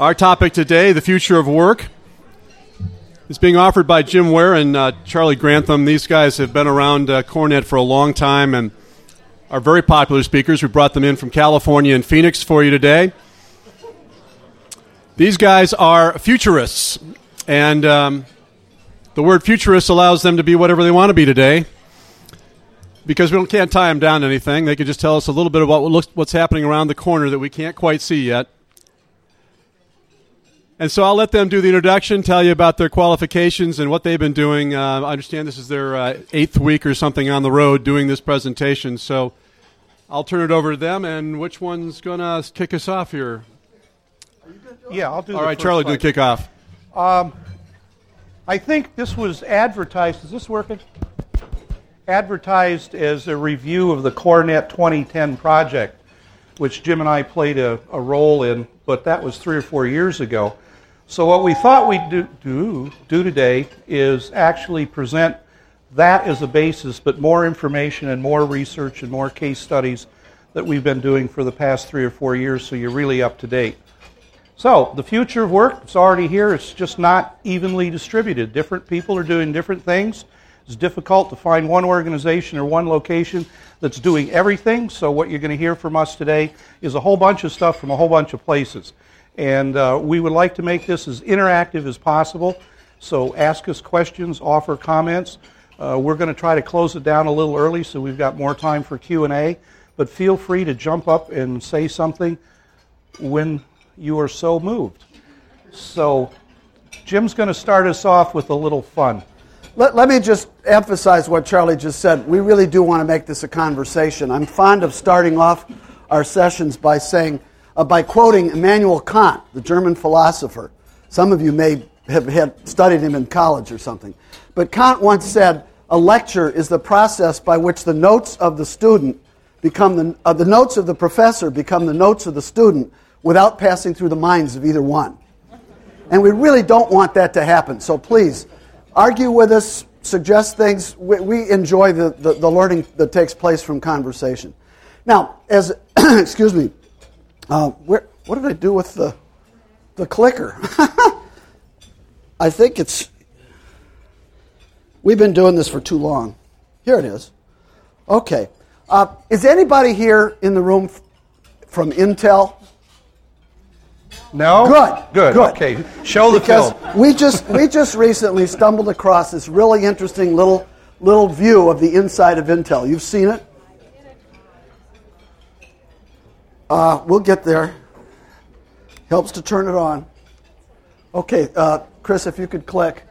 Our topic today, the future of work, is being offered by Jim Ware and uh, Charlie Grantham. These guys have been around uh, CoreNet for a long time and are very popular speakers. We brought them in from California and Phoenix for you today. These guys are futurists, and um, the word futurist allows them to be whatever they want to be today because we can't tie them down to anything. They can just tell us a little bit about what looks, what's happening around the corner that we can't quite see yet. And so I'll let them do the introduction, tell you about their qualifications and what they've been doing. Uh, I understand this is their uh, eighth week or something on the road doing this presentation. So I'll turn it over to them. And which one's going to kick us off here? Yeah, I'll do. The All right, Charlie, do the kickoff. Um, I think this was advertised. Is this working? advertised as a review of the CoreNet 2010 project, which Jim and I played a, a, role in, but that was three or four years ago. So what we thought we'd do, do, do today is actually present that as a basis, but more information and more research and more case studies that we've been doing for the past three or four years, so you're really up to date. So, the future of work, it's already here. It's just not evenly distributed. Different people are doing different things. It's difficult to find one organization or one location that's doing everything. So, what you're going to hear from us today is a whole bunch of stuff from a whole bunch of places. And uh, we would like to make this as interactive as possible. So, ask us questions, offer comments. Uh, we're going to try to close it down a little early so we've got more time for Q&A. But feel free to jump up and say something when you are so moved. So, Jim's going to start us off with a little fun. Let, let me just emphasize what Charlie just said. We really do want to make this a conversation. I'm fond of starting off our sessions by saying, by quoting Immanuel Kant, the German philosopher. Some of you may have studied him in college or something. But Kant once said, a lecture is the process by which the notes of the student become the, uh, the notes of the professor become the notes of the student without passing through the minds of either one. And we really don't want that to happen. So please, argue with us, suggest things. We, we enjoy the, the, the, learning that takes place from conversation. Now, as, excuse me, uh, where, what did I do with the, the clicker? I think it's, we've been doing this for too long. Here it is. Okay. Uh, is anybody here in the room from Intel? No? Good. Good. Good. Okay. Show the because film. we just we just recently stumbled across this really interesting little little view of the inside of Intel. You've seen it? Uh, we'll get there. Helps to turn it on. Okay, uh, Chris, if you could click,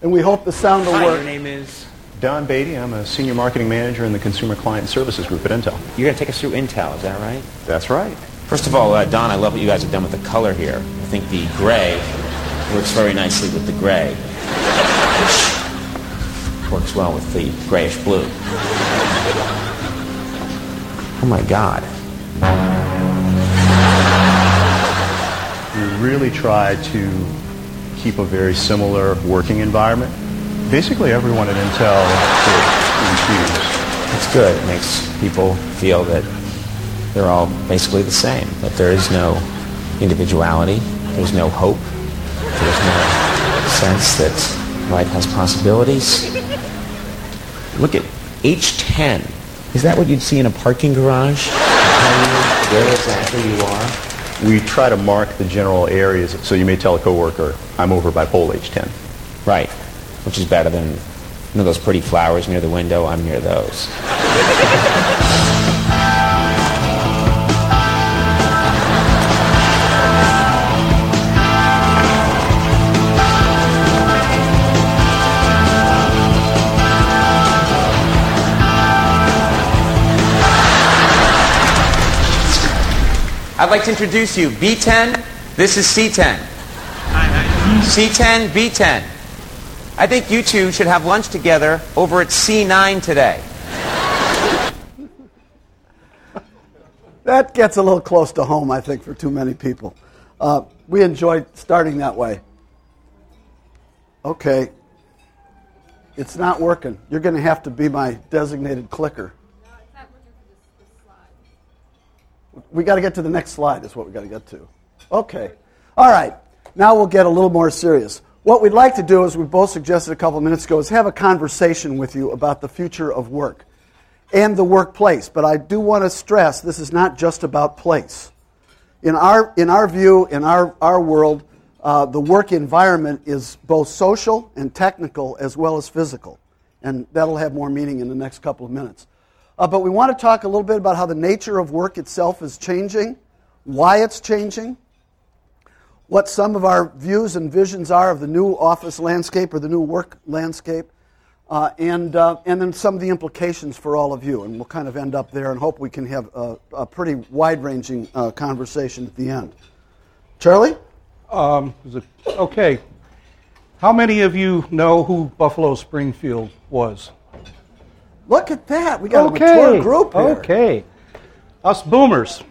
and we hope the sound will Hi, work. your name is. Don Beatty. I'm a senior marketing manager in the Consumer Client Services Group at Intel. You're going to take us through Intel, is that right? That's right. First of all, uh, Don, I love what you guys have done with the color here. I think the gray works very nicely with the gray, which works well with the grayish blue. Oh my God. Really try to keep a very similar working environment. Basically, everyone at Intel infused. It's good. It makes people feel that they're all basically the same, that there is no individuality, there's no hope, there's no sense that life has possibilities. Look at H10. Is that what you'd see in a parking garage? Where exactly you are? We try to mark the general areas, so you may tell a coworker, I'm over by pole H10. Right, which is better than you know those pretty flowers near the window. I'm near those. I'd like to introduce you. B10, this is C10. C10, B10. I think you two should have lunch together over at C9 today. That gets a little close to home, I think, for too many people. Uh, we enjoyed starting that way. Okay. It's not working. You're going to have to be my designated clicker. We got to get to the next slide, is what we got to get to. Okay. All right, now we'll get a little more serious. What we'd like to do, as we both suggested a couple of minutes ago, is have a conversation with you about the future of work and the workplace. But I do want to stress this is not just about place. In our, in our view, in our, our world, uh, the work environment is both social and technical as well as physical. And that'll have more meaning in the next couple of minutes. Uh, but we want to talk a little bit about how the nature of work itself is changing, why it's changing, what some of our views and visions are of the new office landscape or the new work landscape, uh, and, uh, and then some of the implications for all of you. And we'll kind of end up there and hope we can have a, a pretty wide ranging uh, conversation at the end. Charlie? Um, it, okay. How many of you know who Buffalo Springfield was? Look at that. We got okay. a mature group here. Okay. Us boomers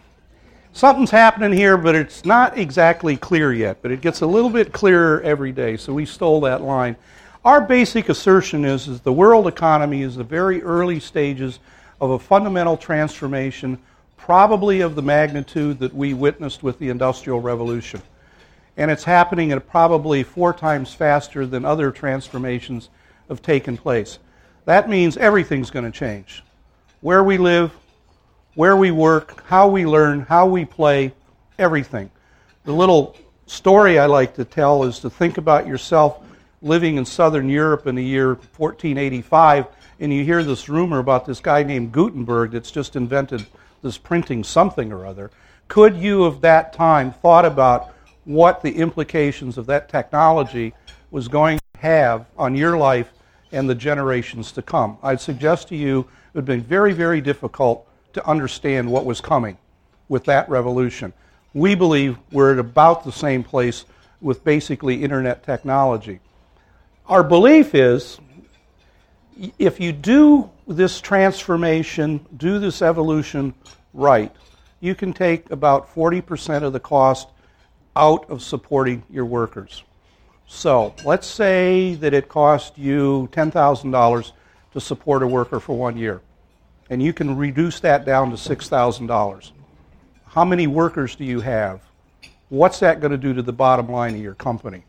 something's happening here, but it's not exactly clear yet. But it gets a little bit clearer every day. So we stole that line. Our basic assertion is, is the world economy is the very early stages of a fundamental transformation, probably of the magnitude that we witnessed with the Industrial Revolution. And it's happening at probably four times faster than other transformations have taken place. That means everything's going to change. Where we live, where we work, how we learn, how we play, everything. The little story I like to tell is to think about yourself living in southern Europe in the year 1485, and you hear this rumor about this guy named Gutenberg that's just invented this printing something or other. Could you, of that time, thought about what the implications of that technology was going to have on your life and the generations to come? I'd suggest to you it would have been very, very difficult to understand what was coming with that revolution. We believe we're at about the same place with basically internet technology. Our belief is if you do this transformation, do this evolution right, you can take about 40% of the cost out of supporting your workers. So let's say that it cost you $10,000 to support a worker for one year and you can reduce that down to $6,000. How many workers do you have? What's that going to do to the bottom line of your company?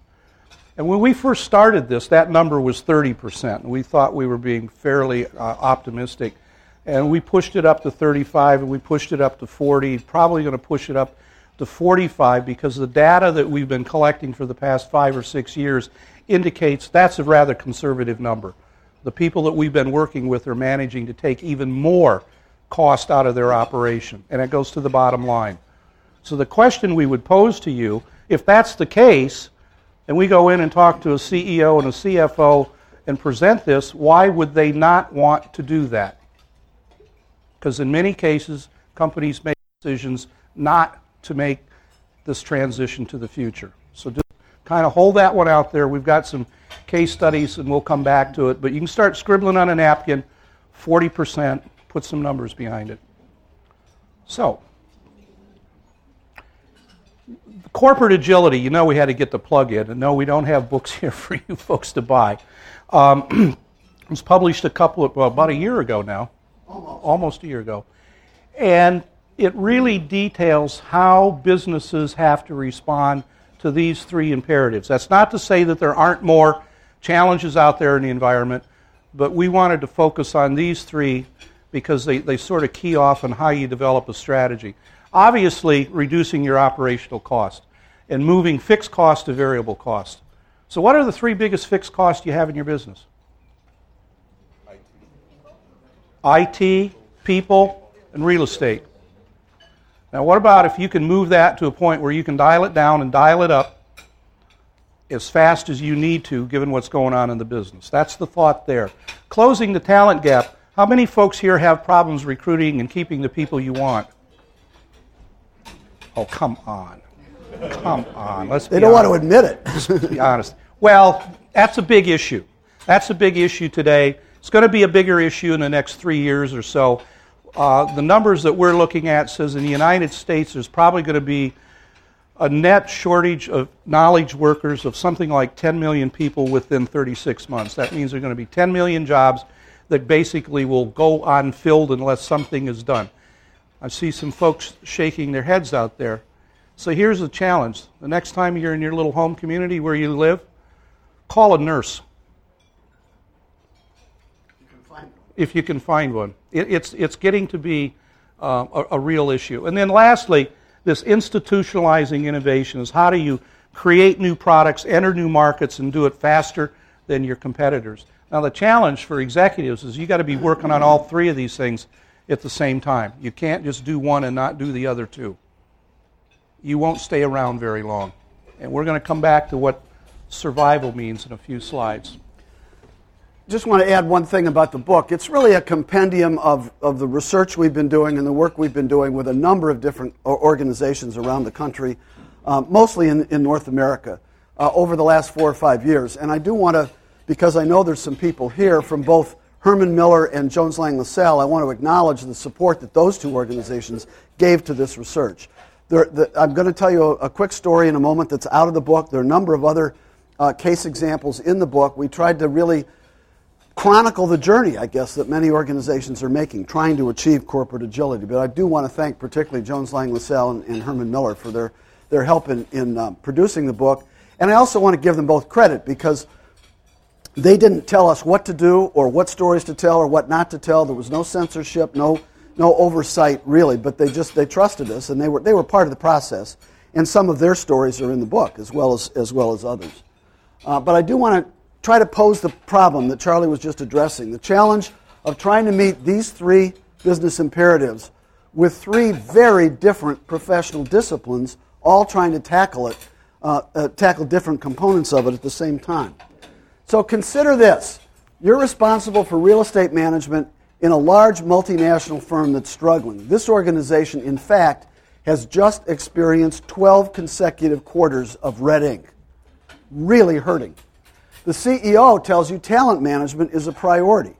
And when we first started this, that number was 30%. And we thought we were being fairly uh, optimistic. And we pushed it up to 35 and we pushed it up to 40, probably going to push it up to 45 because the data that we've been collecting for the past five or six years indicates that's a rather conservative number the people that we've been working with are managing to take even more cost out of their operation. And it goes to the bottom line. So the question we would pose to you, if that's the case, and we go in and talk to a CEO and a CFO and present this, why would they not want to do that? Because in many cases, companies make decisions not to make this transition to the future. So just kind of hold that one out there. We've got some case studies, and we'll come back to it. But you can start scribbling on a napkin 40%, put some numbers behind it. So, corporate agility, you know we had to get the plug in, and no, we don't have books here for you folks to buy. Um, it was published a couple of, well, about a year ago now, almost. almost a year ago. And it really details how businesses have to respond to these three imperatives. That's not to say that there aren't more challenges out there in the environment, but we wanted to focus on these three because they, they sort of key off on how you develop a strategy. Obviously, reducing your operational cost and moving fixed cost to variable cost. So, what are the three biggest fixed costs you have in your business? IT, IT people, and real estate. Now, what about if you can move that to a point where you can dial it down and dial it up as fast as you need to, given what's going on in the business? That's the thought there. Closing the talent gap. How many folks here have problems recruiting and keeping the people you want? Oh, come on. Come on. Let's They don't honest. want to admit it. Let's be honest. Well, that's a big issue. That's a big issue today. It's going to be a bigger issue in the next three years or so. Uh, the numbers that we're looking at says in the United States there's probably going to be a net shortage of knowledge workers of something like 10 million people within 36 months. That means there are going to be 10 million jobs that basically will go unfilled unless something is done. I see some folks shaking their heads out there. So here's the challenge. The next time you're in your little home community where you live, call a nurse. if you can find one. It, it's, it's getting to be uh, a, a, real issue. And then lastly, this institutionalizing innovation is how do you create new products, enter new markets, and do it faster than your competitors. Now, the challenge for executives is you've got to be working on all three of these things at the same time. You can't just do one and not do the other two. You won't stay around very long. And we're going to come back to what survival means in a few slides just want to add one thing about the book. It's really a compendium of, of the research we've been doing and the work we've been doing with a number of different organizations around the country, uh, mostly in, in North America, uh, over the last four or five years. And I do want to, because I know there's some people here from both Herman Miller and Jones Lang LaSalle, I want to acknowledge the support that those two organizations gave to this research. There, the, I'm going to tell you a, a, quick story in a moment that's out of the book. There are a number of other uh, case examples in the book. We tried to really chronicle the journey, I guess, that many organizations are making, trying to achieve corporate agility. But I do want to thank particularly Jones Lang LaSalle and, and, Herman Miller for their, their help in, in uh, producing the book. And I also want to give them both credit because they didn't tell us what to do or what stories to tell or what not to tell. There was no censorship, no, no oversight really, but they just they trusted us and they were, they were part of the process. And some of their stories are in the book as well as, as, well as others. Uh, but I do want to try to pose the problem that Charlie was just addressing the challenge of trying to meet these three business imperatives with three very different professional disciplines, all trying to tackle it, uh, uh, tackle different components of it at the same time. So consider this you're responsible for real estate management in a large multinational firm that's struggling. This organization, in fact, has just experienced 12 consecutive quarters of red ink. Really hurting. The CEO tells you talent management is a priority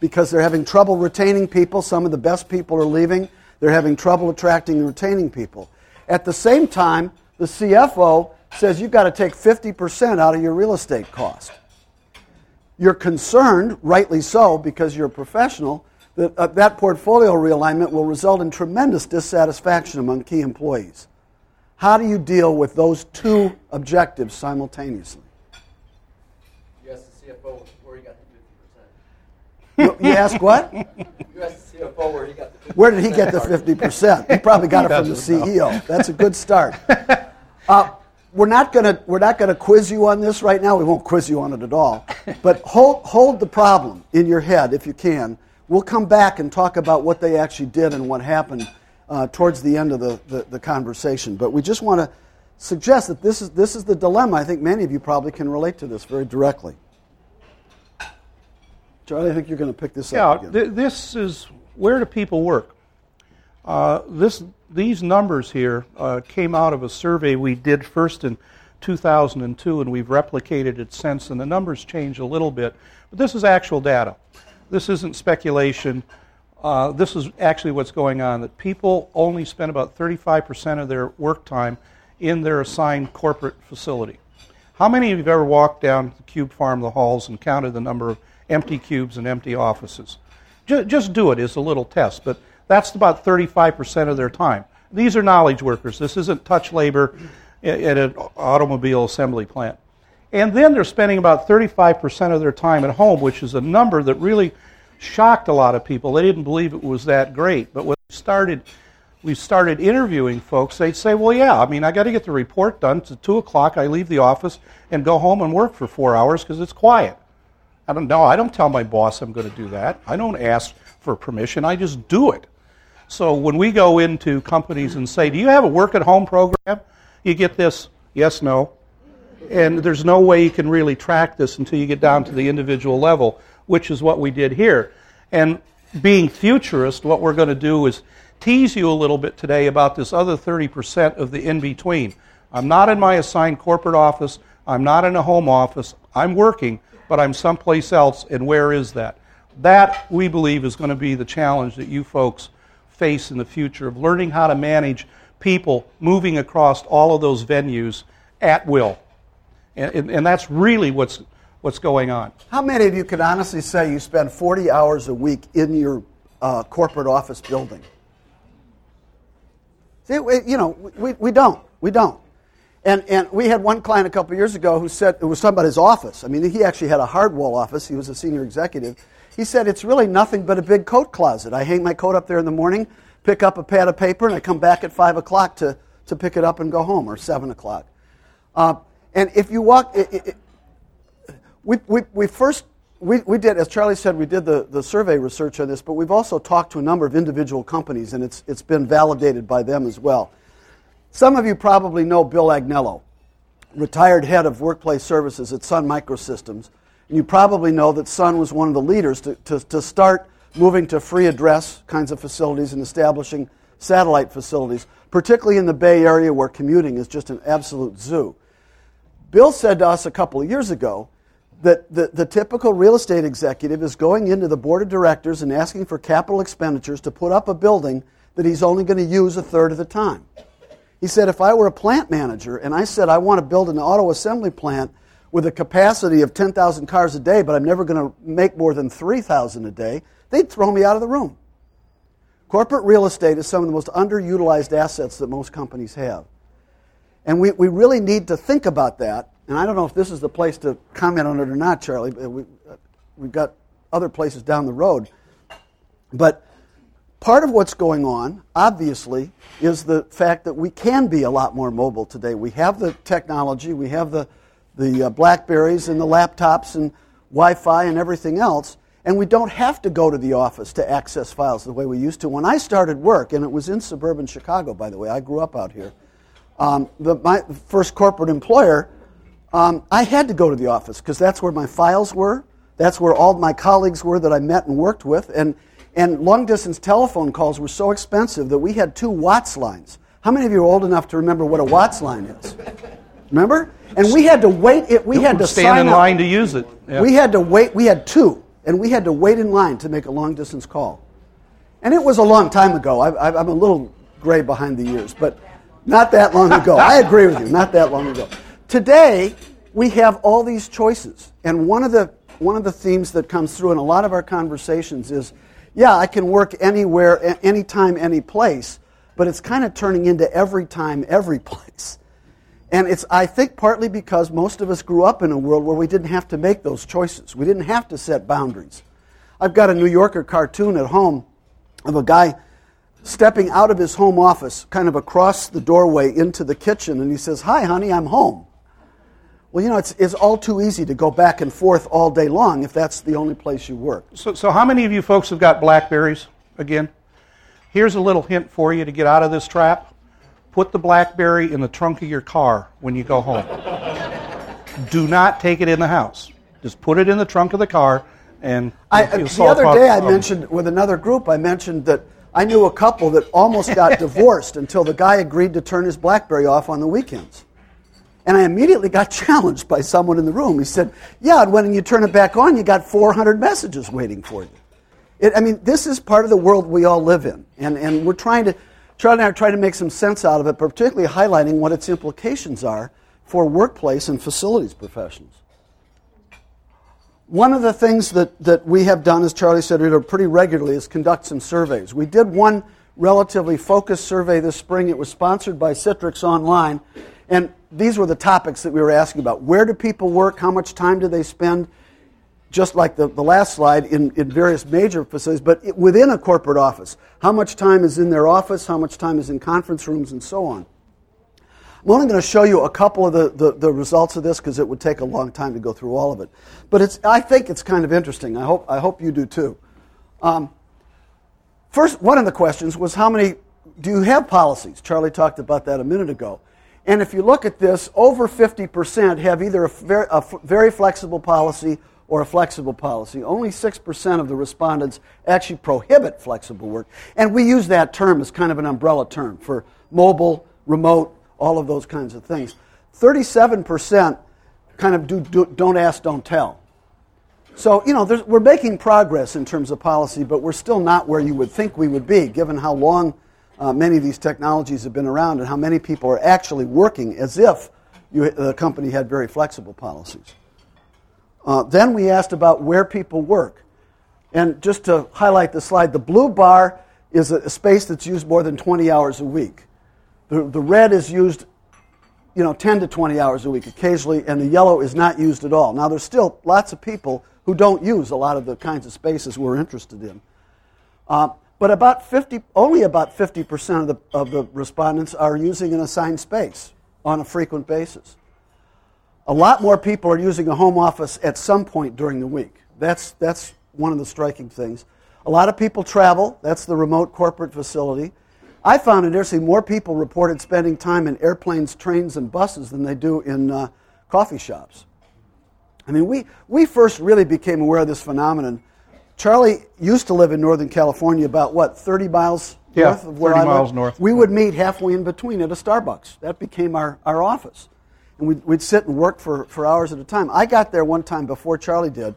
because they're having trouble retaining people. Some of the best people are leaving. They're having trouble attracting and retaining people. At the same time, the CFO says you've got to take 50% out of your real estate cost. You're concerned, rightly so, because you're a professional, that uh, that portfolio realignment will result in tremendous dissatisfaction among key employees. How do you deal with those two objectives simultaneously? You, you ask what? You asked the CFO where he got the 50%. Where did he get the 50%? He probably got it from the CEO. That's a good start. Uh, we're not going to we're not going to quiz you on this right now. We won't quiz you on it at all. But hold hold the problem in your head if you can. We'll come back and talk about what they actually did and what happened uh, towards the end of the, the, the conversation. But we just want to suggest that this is this is the dilemma. I think many of you probably can relate to this very directly. Charlie, I think you're going to pick this yeah, up. Yeah, th- this is where do people work? Uh, this, these numbers here uh, came out of a survey we did first in 2002, and we've replicated it since, and the numbers change a little bit. But this is actual data. This isn't speculation. Uh, this is actually what's going on that people only spend about 35% of their work time in their assigned corporate facility. How many of you have ever walked down the Cube Farm, the halls, and counted the number of empty cubes and empty offices. Just, do it as a little test, but that's about 35% of their time. These are knowledge workers. This isn't touch labor at an automobile assembly plant. And then they're spending about 35% of their time at home, which is a number that really shocked a lot of people. They didn't believe it was that great. But when we started, we started interviewing folks, they'd say, well, yeah, I mean, I got to get the report done. It's 2 o'clock. I leave the office and go home and work for four hours because it's quiet. I don't know. I don't tell my boss I'm going to do that. I don't ask for permission. I just do it. So when we go into companies and say, "Do you have a work at home program?" You get this yes, no. And there's no way you can really track this until you get down to the individual level, which is what we did here. And being futurist, what we're going to do is tease you a little bit today about this other 30% of the in between. I'm not in my assigned corporate office. I'm not in a home office. I'm working but I'm someplace else, and where is that? That, we believe, is going to be the challenge that you folks face in the future of learning how to manage people moving across all of those venues at will. And, and, and that's really what's, what's going on. How many of you could honestly say you spend 40 hours a week in your uh, corporate office building? See, you know, we, we don't. We don't. And, and we had one client a couple years ago who said, it was talking about his office. I mean, he actually had a hard wall office. He was a senior executive. He said, it's really nothing but a big coat closet. I hang my coat up there in the morning, pick up a pad of paper, and I come back at 5 o'clock to, to pick it up and go home, or 7 o'clock. Uh, and if you walk, it, it, we, we, we first, we, we did, as Charlie said, we did the, the survey research on this, but we've also talked to a number of individual companies, and it's, it's been validated by them as well. Some of you probably know Bill Agnello, retired head of workplace services at Sun Microsystems. And you probably know that Sun was one of the leaders to, to, to start moving to free address kinds of facilities and establishing satellite facilities, particularly in the Bay Area where commuting is just an absolute zoo. Bill said to us a couple of years ago that the, the typical real estate executive is going into the board of directors and asking for capital expenditures to put up a building that he's only going to use a third of the time. He said, if I were a plant manager and I said I want to build an auto assembly plant with a capacity of 10,000 cars a day, but I'm never going to make more than 3,000 a day, they'd throw me out of the room. Corporate real estate is some of the most underutilized assets that most companies have. And we, we really need to think about that. And I don't know if this is the place to comment on it or not, Charlie. But we, we've got other places down the road. But Part of what's going on, obviously, is the fact that we can be a lot more mobile today. We have the technology, we have the, the uh, Blackberries and the laptops and Wi Fi and everything else, and we don't have to go to the office to access files the way we used to. When I started work, and it was in suburban Chicago, by the way, I grew up out here, um, the, my first corporate employer, um, I had to go to the office because that's where my files were. That's where all my colleagues were that I met and worked with. And and long distance telephone calls were so expensive that we had two WATS lines. How many of you are old enough to remember what a WATS line is? Remember? And we had to wait. It, we had to stand in up. line to use it. Yeah. We had to wait. We had two, and we had to wait in line to make a long distance call. And it was a long time ago. I, am a little gray behind the years, but not that long ago. I agree with you. Not that long ago. Today, we have all these choices, and one of the one of the themes that comes through in a lot of our conversations is yeah, I can work anywhere, anytime, any place, but it's kind of turning into every time, every place. And it's, I think, partly because most of us grew up in a world where we didn't have to make those choices. We didn't have to set boundaries. I've got a New Yorker cartoon at home of a guy stepping out of his home office, kind of across the doorway into the kitchen, and he says, Hi, honey, I'm home. Well, you know, it's, it's all too easy to go back and forth all day long if that's the only place you work. So, so how many of you folks have got Blackberries again? Here's a little hint for you to get out of this trap. Put the Blackberry in the trunk of your car when you go home. Do not take it in the house. Just put it in the trunk of the car and I, the other day I mentioned with another group I mentioned that I knew a couple that almost got divorced until the guy agreed to turn his BlackBerry off on the weekends. And I immediately got challenged by someone in the room. He said, Yeah, and when you turn it back on, you got 400 messages waiting for you. It, I mean, this is part of the world we all live in. And, and we're trying to, trying to try to make some sense out of it, particularly highlighting what its implications are for workplace and facilities professionals. One of the things that, that we have done, as Charlie said, do pretty regularly, is conduct some surveys. We did one relatively focused survey this spring. It was sponsored by Citrix Online. And these were the topics that we were asking about. Where do people work? How much time do they spend? Just like the, the last slide, in, in various major facilities, but it, within a corporate office. How much time is in their office? How much time is in conference rooms and so on? I'm only going to show you a couple of the, the, the results of this because it would take a long time to go through all of it. But it's, I think it's kind of interesting. I hope, I hope you do too. Um, first, one of the questions was how many do you have policies? Charlie talked about that a minute ago. And if you look at this, over 50% have either a very, a very flexible policy or a flexible policy. Only 6% of the respondents actually prohibit flexible work. And we use that term as kind of an umbrella term for mobile, remote, all of those kinds of things. 37% kind of do, do, don't ask, don't tell. So, you know, we're making progress in terms of policy, but we're still not where you would think we would be, given how long uh, many of these technologies have been around and how many people are actually working as if you, the company had very flexible policies. Uh, then we asked about where people work. And just to highlight the slide, the blue bar is a, space that's used more than 20 hours a week. The, the red is used you know, 10 to 20 hours a week occasionally, and the yellow is not used at all. Now, there's still lots of people who don't use a lot of the kinds of spaces we're interested in. Uh, but about 50, only about 50% of the, of the respondents are using an assigned space on a frequent basis. A lot more people are using a home office at some point during the week. That's, that's one of the striking things. A lot of people travel. That's the remote corporate facility. I found it interesting more people reported spending time in airplanes, trains, and buses than they do in uh, coffee shops. I mean, we, we first really became aware of this phenomenon. Charlie used to live in Northern California, about what, 30 miles Yeah, north of where 30 I miles north. We would meet halfway in between at a Starbucks. That became our, our office. And we'd, we'd sit and work for, for hours at a time. I got there one time before Charlie did,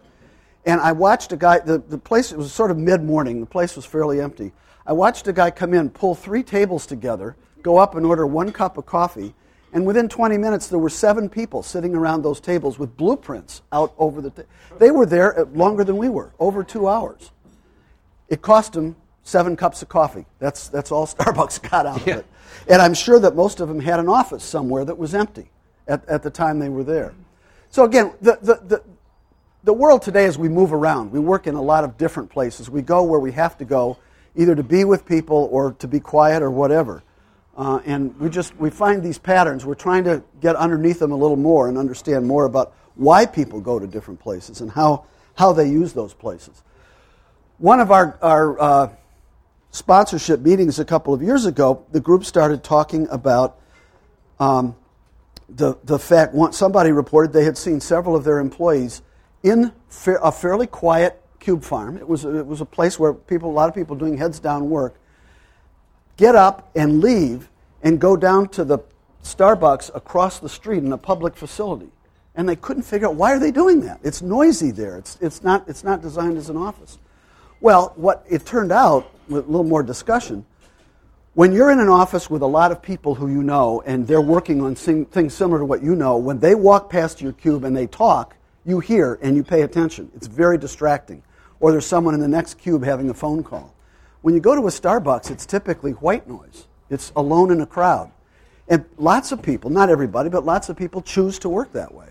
and I watched a guy, the, the place, it was sort of mid morning, the place was fairly empty. I watched a guy come in, pull three tables together, go up and order one cup of coffee, and within 20 minutes there were seven people sitting around those tables with blueprints out over the. Ta- they were there uh, longer than we were, over two hours. It cost them seven cups of coffee. That's, that's all Starbucks got out of it. And I'm sure that most of them had an office somewhere that was empty at, at the time they were there. So, again, the, the, the, the world today as we move around, we work in a lot of different places. We go where we have to go, either to be with people or to be quiet or whatever. Uh, and we just we find these patterns. We're trying to get underneath them a little more and understand more about why people go to different places and how, how they use those places. One of our, our uh, sponsorship meetings a couple of years ago, the group started talking about um, the, the fact one, somebody reported they had seen several of their employees in fa- a fairly quiet cube farm. It was, it was a place where people, a lot of people doing heads down work, get up and leave and go down to the Starbucks across the street in a public facility. And they couldn't figure out why are they doing that? It's noisy there. It's, it's, not, it's not designed as an office. Well, what it turned out, with a little more discussion, when you're in an office with a lot of people who you know and they're working on things similar to what you know, when they walk past your cube and they talk, you hear and you pay attention. It's very distracting. Or there's someone in the next cube having a phone call. When you go to a Starbucks, it's typically white noise. It's alone in a crowd. And lots of people, not everybody, but lots of people choose to work that way.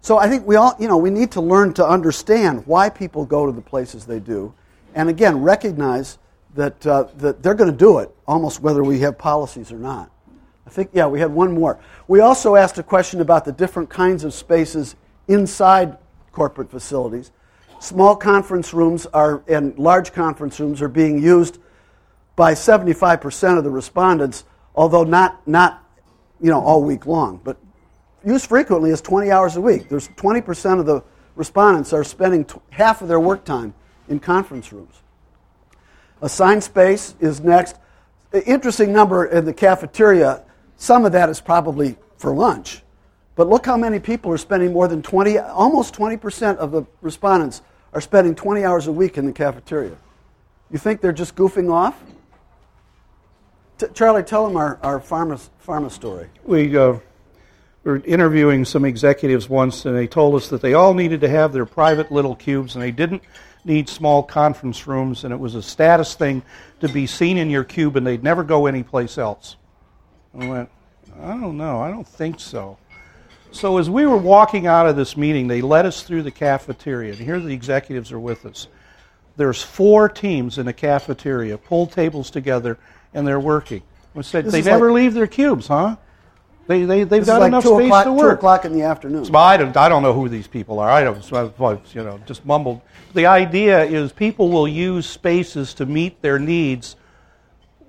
So I think we all, you know, we need to learn to understand why people go to the places they do, and again recognize that uh, that they're going to do it almost whether we have policies or not. I think yeah, we had one more. We also asked a question about the different kinds of spaces inside corporate facilities. Small conference rooms are and large conference rooms are being used by 75% of the respondents, although not not you know all week long, but used frequently is 20 hours a week. There's 20% of the respondents are spending t- half of their work time in conference rooms. Assigned space is next. Interesting number in the cafeteria. Some of that is probably for lunch. But look how many people are spending more than 20, almost 20% of the respondents are spending 20 hours a week in the cafeteria. You think they're just goofing off? T- Charlie, tell them our, our pharma, pharma story. We uh, were interviewing some executives once, and they told us that they all needed to have their private little cubes, and they didn't need small conference rooms, and it was a status thing to be seen in your cube, and they'd never go anyplace else. I went, I don't know, I don't think so. So as we were walking out of this meeting, they led us through the cafeteria, and here the executives are with us. There's four teams in the cafeteria, pulled tables together, and they're working. We said This they never like- leave their cubes, huh? They, they, they've got like enough 2 space o'clock, to 2 work. o'clock in the afternoon. Well, I don't, I don't know who these people are. I don't, so I've, you know, just mumbled. The idea is people will use spaces to meet their needs,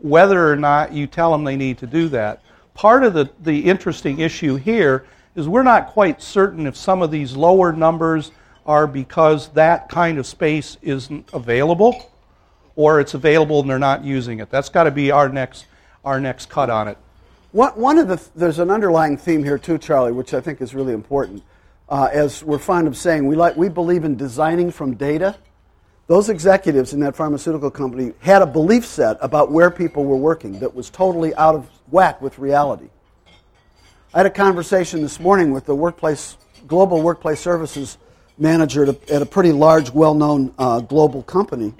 whether or not you tell them they need to do that. Part of the, the interesting issue here is we're not quite certain if some of these lower numbers are because that kind of space isn't available, or it's available and they're not using it. That's got to be our next, our next cut on it. One, one of the there's an underlying theme here too, Charlie, which I think is really important. Uh, as we're fond of saying, we like we believe in designing from data. Those executives in that pharmaceutical company had a belief set about where people were working that was totally out of whack with reality. I had a conversation this morning with the workplace global workplace services manager at a, at a pretty large, well-known uh, global company,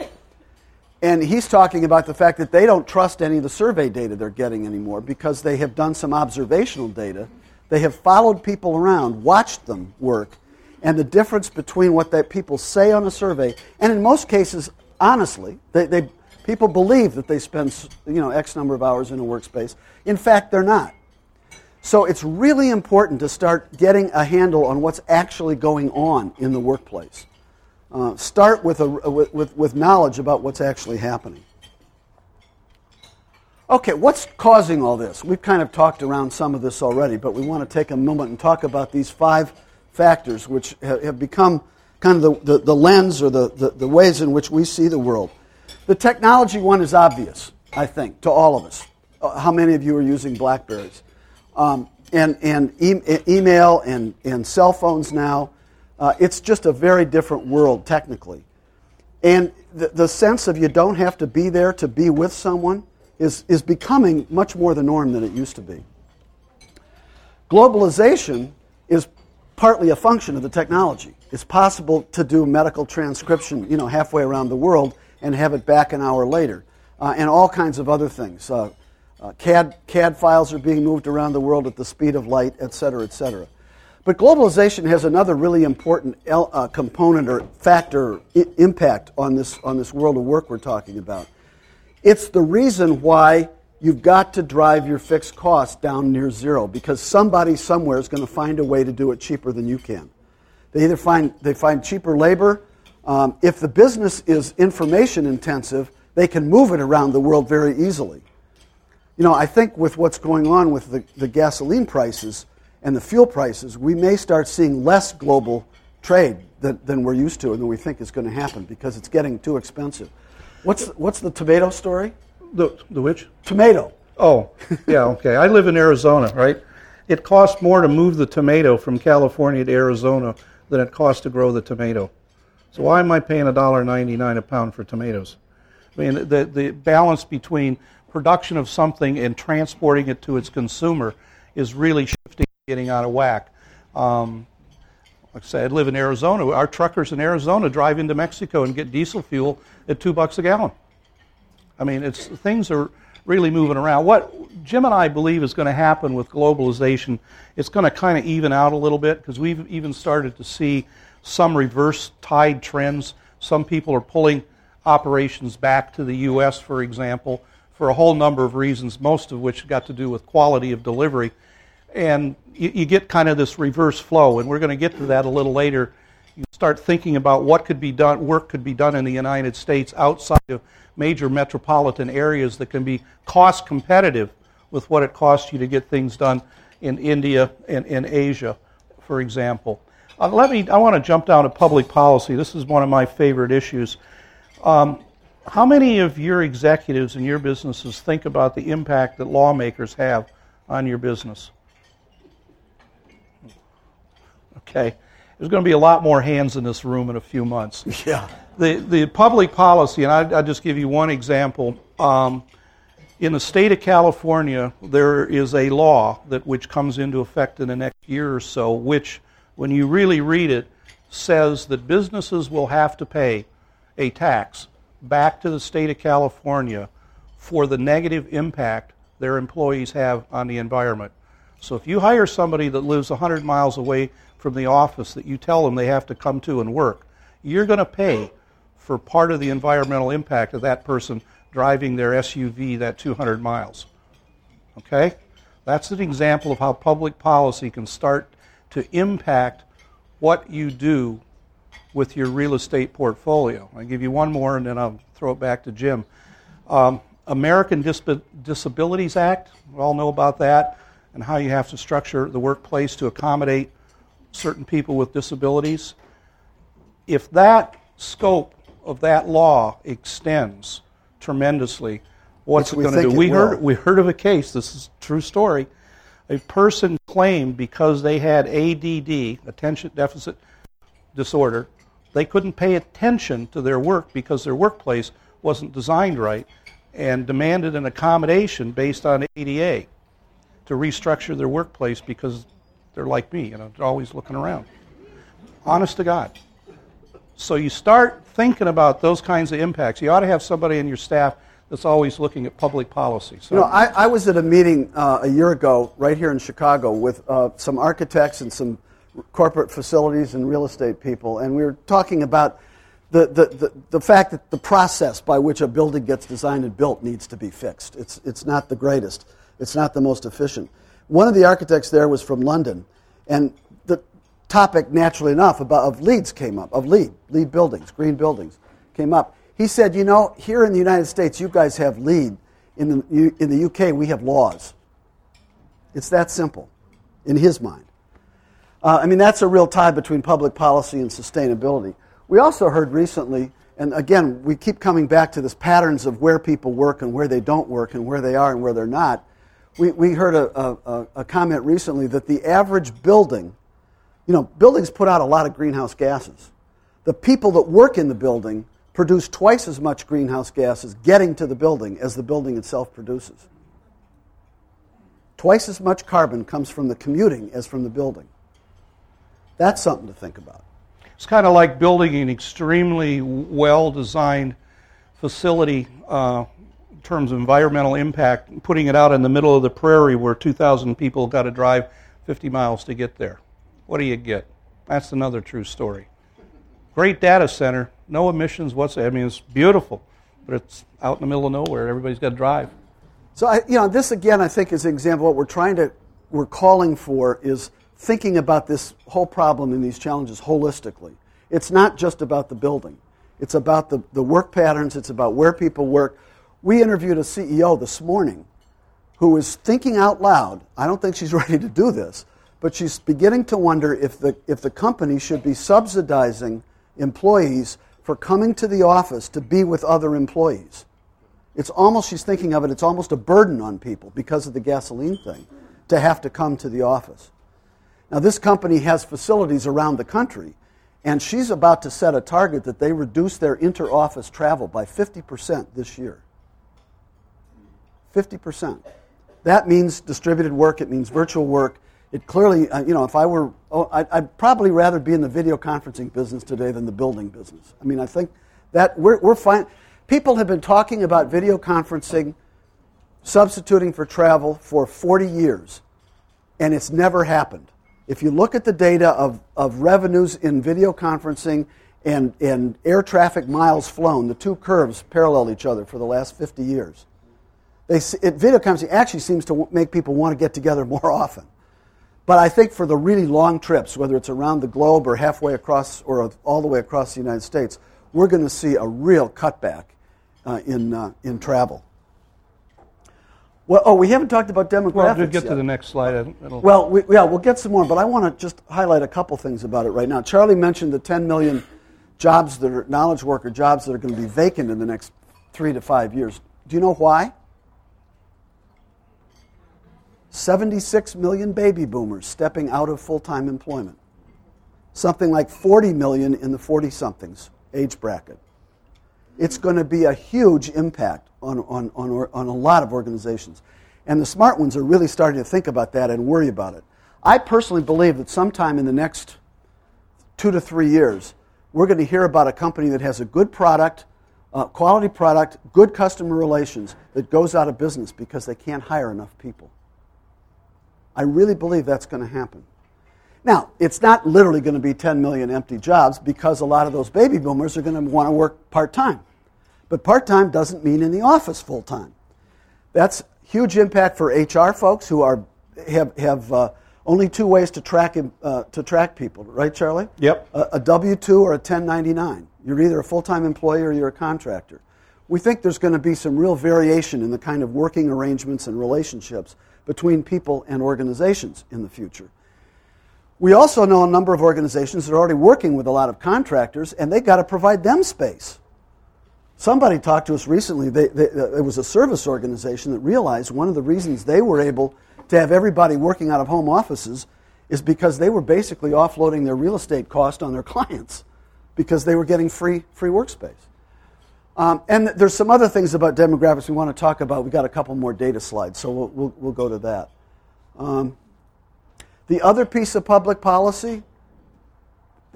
and he's talking about the fact that they don't trust any of the survey data they're getting anymore because they have done some observational data They have followed people around, watched them work, and the difference between what that people say on a survey, and in most cases, honestly, they, they, people believe that they spend you know, X number of hours in a workspace. In fact, they're not. So it's really important to start getting a handle on what's actually going on in the workplace. Uh, start with, a, with, with, with knowledge about what's actually happening. Okay, what's causing all this? We've kind of talked around some of this already, but we want to take a moment and talk about these five factors which have become kind of the, the, the lens or the, the, the, ways in which we see the world. The technology one is obvious, I think, to all of us. Uh, how many of you are using Blackberries? Um, and and e- email and, and cell phones now, uh, it's just a very different world technically. And the, the sense of you don't have to be there to be with someone is, is becoming much more the norm than it used to be. Globalization is partly a function of the technology. It's possible to do medical transcription, you know, halfway around the world and have it back an hour later, uh, and all kinds of other things. Uh, uh, CAD, CAD files are being moved around the world at the speed of light, et cetera, et cetera. But globalization has another really important uh, component or factor I- impact on this, on this world of work we're talking about. It's the reason why you've got to drive your fixed costs down near zero because somebody somewhere is going to find a way to do it cheaper than you can. They either find, they find cheaper labor. Um, if the business is information intensive, they can move it around the world very easily. You know, I think with what's going on with the, the gasoline prices and the fuel prices, we may start seeing less global trade than, than we're used to and than we think is going to happen because it's getting too expensive. What's, what's the tomato story? The, the which? Tomato. Oh, yeah, okay. I live in Arizona, right? It costs more to move the tomato from California to Arizona than it costs to grow the tomato. So why am I paying $1.99 a pound for tomatoes? I mean, the, the balance between production of something and transporting it to its consumer is really shifting, getting out of whack. Um, like I said, I live in Arizona. Our truckers in Arizona drive into Mexico and get diesel fuel at two bucks a gallon. I mean, it's things are really moving around. What Jim and I believe is going to happen with globalization, it's going to kind of even out a little bit because we've even started to see some reverse tide trends. Some people are pulling operations back to the U.S., for example, for a whole number of reasons, most of which got to do with quality of delivery. And you, you get kind of this reverse flow, and we're going to get to that a little later. You start thinking about what could be done, work could be done in the United States outside of major metropolitan areas that can be cost competitive with what it costs you to get things done in India and in Asia, for example. Uh, let me. I want to jump down to public policy. This is one of my favorite issues. Um, how many of your executives in your businesses think about the impact that lawmakers have on your business? Okay. There's going to be a lot more hands in this room in a few months. Yeah. The, the public policy, and I, will just give you one example. Um, in the state of California, there is a law that which comes into effect in the next year or so, which, when you really read it, says that businesses will have to pay a tax back to the state of California for the negative impact their employees have on the environment. So if you hire somebody that lives 100 miles away from the office that you tell them they have to come to and work, you're going to pay for part of the environmental impact of that person driving their SUV that 200 miles. Okay? That's an example of how public policy can start to impact what you do with your real estate portfolio. I'll give you one more and then I'll throw it back to Jim. Um, American Dis- Disabilities Act, we all know about that, and how you have to structure the workplace to accommodate certain people with disabilities. If that scope of that law extends tremendously, what's Which it going to do? we We will. heard, we heard of a case, this is a true story. A person claimed because they had ADD, attention deficit disorder, they couldn't pay attention to their work because their workplace wasn't designed right and demanded an accommodation based on ADA to restructure their workplace because they're like me, you know, they're always looking around. Honest to God. So you start thinking about those kinds of impacts. You ought to have somebody in your staff that's always looking at public policy. So You know, I, I was at a meeting uh, a year ago right here in Chicago with uh, some architects and some corporate facilities and real estate people, and we were talking about the, the, the, the fact that the process by which a building gets designed and built needs to be fixed. It's, it's not the greatest, it's not the most efficient. One of the architects there was from London, and the topic, naturally enough, about, of came up, of LEED, LEED buildings, green buildings, came up. He said, You know, here in the United States, you guys have LEED. In the, in the UK, we have laws. It's that simple, in his mind. Uh, I mean, that's a real tie between public policy and sustainability. We also heard recently, and again, we keep coming back to this patterns of where people work and where they don't work and where they are and where they're not. We, we heard a, a, a comment recently that the average building, you know, buildings put out a lot of greenhouse gases. The people that work in the building produce twice as much greenhouse gases getting to the building as the building itself produces. Twice as much carbon comes from the commuting as from the building. That's something to think about. It's kind of like building an extremely well designed facility uh, in terms of environmental impact, putting it out in the middle of the prairie where 2,000 people got to drive 50 miles to get there. What do you get? That's another true story. Great data center, no emissions whatsoever. I mean, it's beautiful, but it's out in the middle of nowhere. Everybody's got to drive. So, I, you know, this again, I think, is an example. What we're trying to, we're calling for is thinking about this whole problem and these challenges holistically. It's not just about the building, it's about the, the work patterns, it's about where people work. We interviewed a CEO this morning who is thinking out loud. I don't think she's ready to do this, but she's beginning to wonder if the, if the company should be subsidizing employees for coming to the office to be with other employees. It's almost, she's thinking of it, it's almost a burden on people because of the gasoline thing to have to come to the office. Now, this company has facilities around the country, and she's about to set a target that they reduce their inter office travel by 50% this year. 50%. That means distributed work, it means virtual work. It clearly, uh, you know, if I were, oh, I'd, I'd, probably rather be in the video conferencing business today than the building business. I mean, I think that we're, we're fine. People have been talking about video conferencing substituting for travel for 40 years, and it's never happened. If you look at the data of, of revenues in video conferencing and, and air traffic miles flown, the two curves parallel each other for the last 50 years. They, it, video conferencing actually seems to make people want to get together more often. But I think for the really long trips, whether it's around the globe or halfway across or all the way across the United States, we're going to see a real cutback uh, in, uh, in travel. Well, oh, we haven't talked about demographics. Well, to get yet. to the next slide. Well, we, yeah, we'll get some more, but I want to just highlight a couple things about it right now. Charlie mentioned the 10 million jobs that are knowledge worker jobs that are going to be vacant in the next three to five years. Do you know why? 76 million baby boomers stepping out of full time employment. Something like 40 million in the 40 somethings age bracket. It's going to be a huge impact on, on, on, on a lot of organizations. And the smart ones are really starting to think about that and worry about it. I personally believe that sometime in the next two to three years, we're going to hear about a company that has a good product, uh, quality product, good customer relations that goes out of business because they can't hire enough people. I really believe that's going to happen. Now, it's not literally going to be 10 million empty jobs because a lot of those baby boomers are going to want to work part time. But part time doesn't mean in the office full time. That's huge impact for HR folks who are have have uh, only two ways to track uh, to track people, right, Charlie? Yep. A, a W two or a 1099. You're either a full time employee or you're a contractor. We think there's going to be some real variation in the kind of working arrangements and relationships between people and organizations in the future. We also know a number of organizations that are already working with a lot of contractors, and they've got to provide them space. Somebody talked to us recently. They, they, it was a service organization that realized one of the reasons they were able to have everybody working out of home offices is because they were basically offloading their real estate cost on their clients because they were getting free, free workspace. Um, and there's some other things about demographics we want to talk about. We've got a couple more data slides, so we'll, we'll, we'll go to that. Um, the other piece of public policy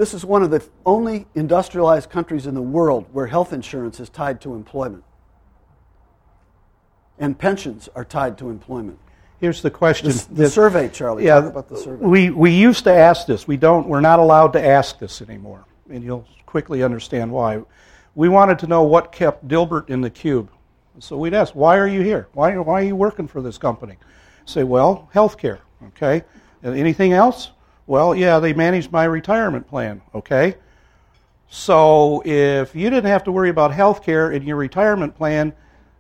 this is one of the only industrialized countries in the world where health insurance is tied to employment. and pensions are tied to employment. Here's the question. The, survey, Charlie. Yeah, Talk about the survey. we we used to ask this. We don't. We're not allowed to ask this anymore, and you'll quickly understand why. We wanted to know what kept Dilbert in the cube. So we'd ask, "Why are you here? Why why are you working for this company?" Say, "Well, health care." Okay. Anything else? Well, yeah, they managed my retirement plan. Okay. So if you didn't have to worry about health care in your retirement plan,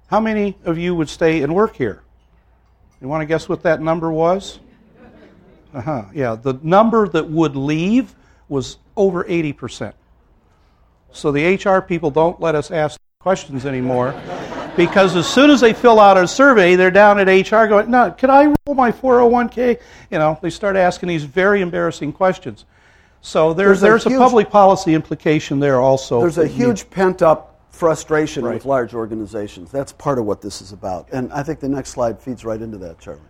how many of you would stay and work here? You want to guess what that number was? Uh huh. Yeah, the number that would leave was over 80%. So the HR people don't let us ask questions anymore because as soon as they fill out a survey, they're down at HR going, "No, could I roll my 401k?" You know, they start asking these very embarrassing questions. So there's There's a there's a, huge- public policy implication there also. There's a huge pent up frustration Right. with large organizations. That's part of what this is about. And I think the next slide feeds right into that, Charlie.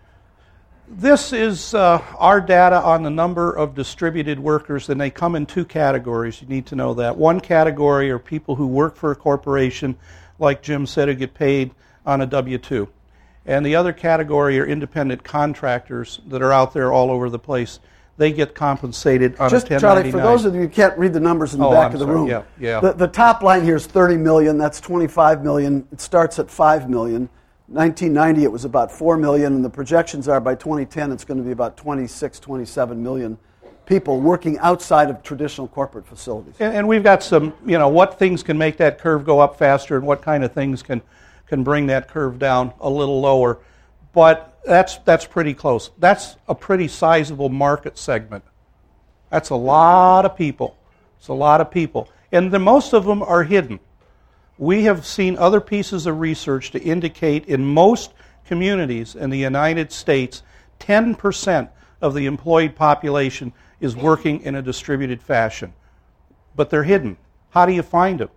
This is uh, our data on the number of distributed workers, and they come in two categories. You need to know that. One category are people who work for a corporation, like Jim said, who get paid on a W 2. And the other category are independent contractors that are out there all over the place. They get compensated on Just a 1099. Charlie, for those of you who can't read the numbers in the Oh, back I'm of the sorry. room, Yeah, yeah. The, the top line here is 30 million. That's 25 million. It starts at 5 million. 1990, it was about 4 million, and the projections are by 2010, it's going to be about 26, 27 million people working outside of traditional corporate facilities. And, and we've got some, you know, what things can make that curve go up faster and what kind of things can, can bring that curve down a little lower. But that's, that's pretty close. That's a pretty sizable market segment. That's a lot of people. It's a lot of people. And the, most of them are hidden. We have seen other pieces of research to indicate in most communities in the United States, 10% of the employed population is working in a distributed fashion. But they're hidden. How do you find them?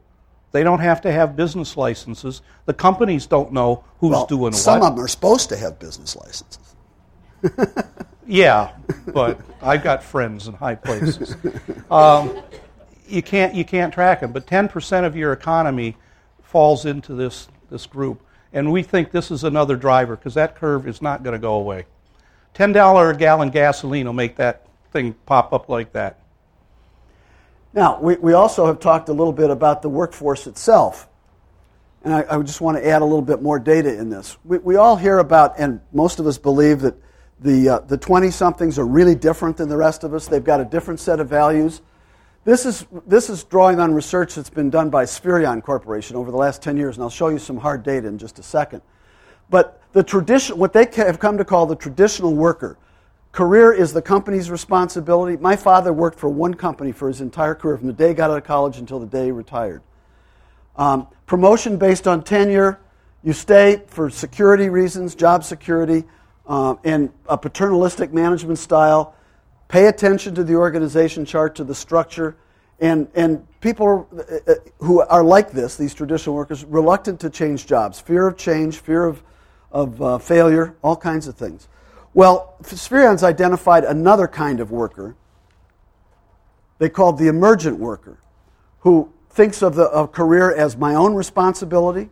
They don't have to have business licenses. The companies don't know who's Well, doing what. some of them are supposed to have business licenses. Yeah, but I've got friends in high places. Um, you can't you can't track them, but 10% of your economy falls into this this group, and we think this is another driver because that curve is not going to go away. Ten dollar a gallon gasoline will make that thing pop up like that. Now, we, we also have talked a little bit about the workforce itself. And I, I just want to add a little bit more data in this. We, we all hear about, and most of us believe that the, uh, the 20 somethings are really different than the rest of us. They've got a different set of values. This is, this is drawing on research that's been done by Spherion Corporation over the last 10 years, and I'll show you some hard data in just a second. But the tradition, what they have come to call the traditional worker, career is the company's responsibility. My father worked for one company for his entire career, from the day he got out of college until the day he retired. Um, promotion based on tenure, you stay for security reasons, job security, uh, and a paternalistic management style. Pay attention to the organization chart, to the structure, and, and people uh, uh, who are like this, these traditional workers, reluctant to change jobs, fear of change, fear of, of uh, failure, all kinds of things. Well, Spherion's identified another kind of worker they called the emergent worker, who thinks of the of career as my own responsibility.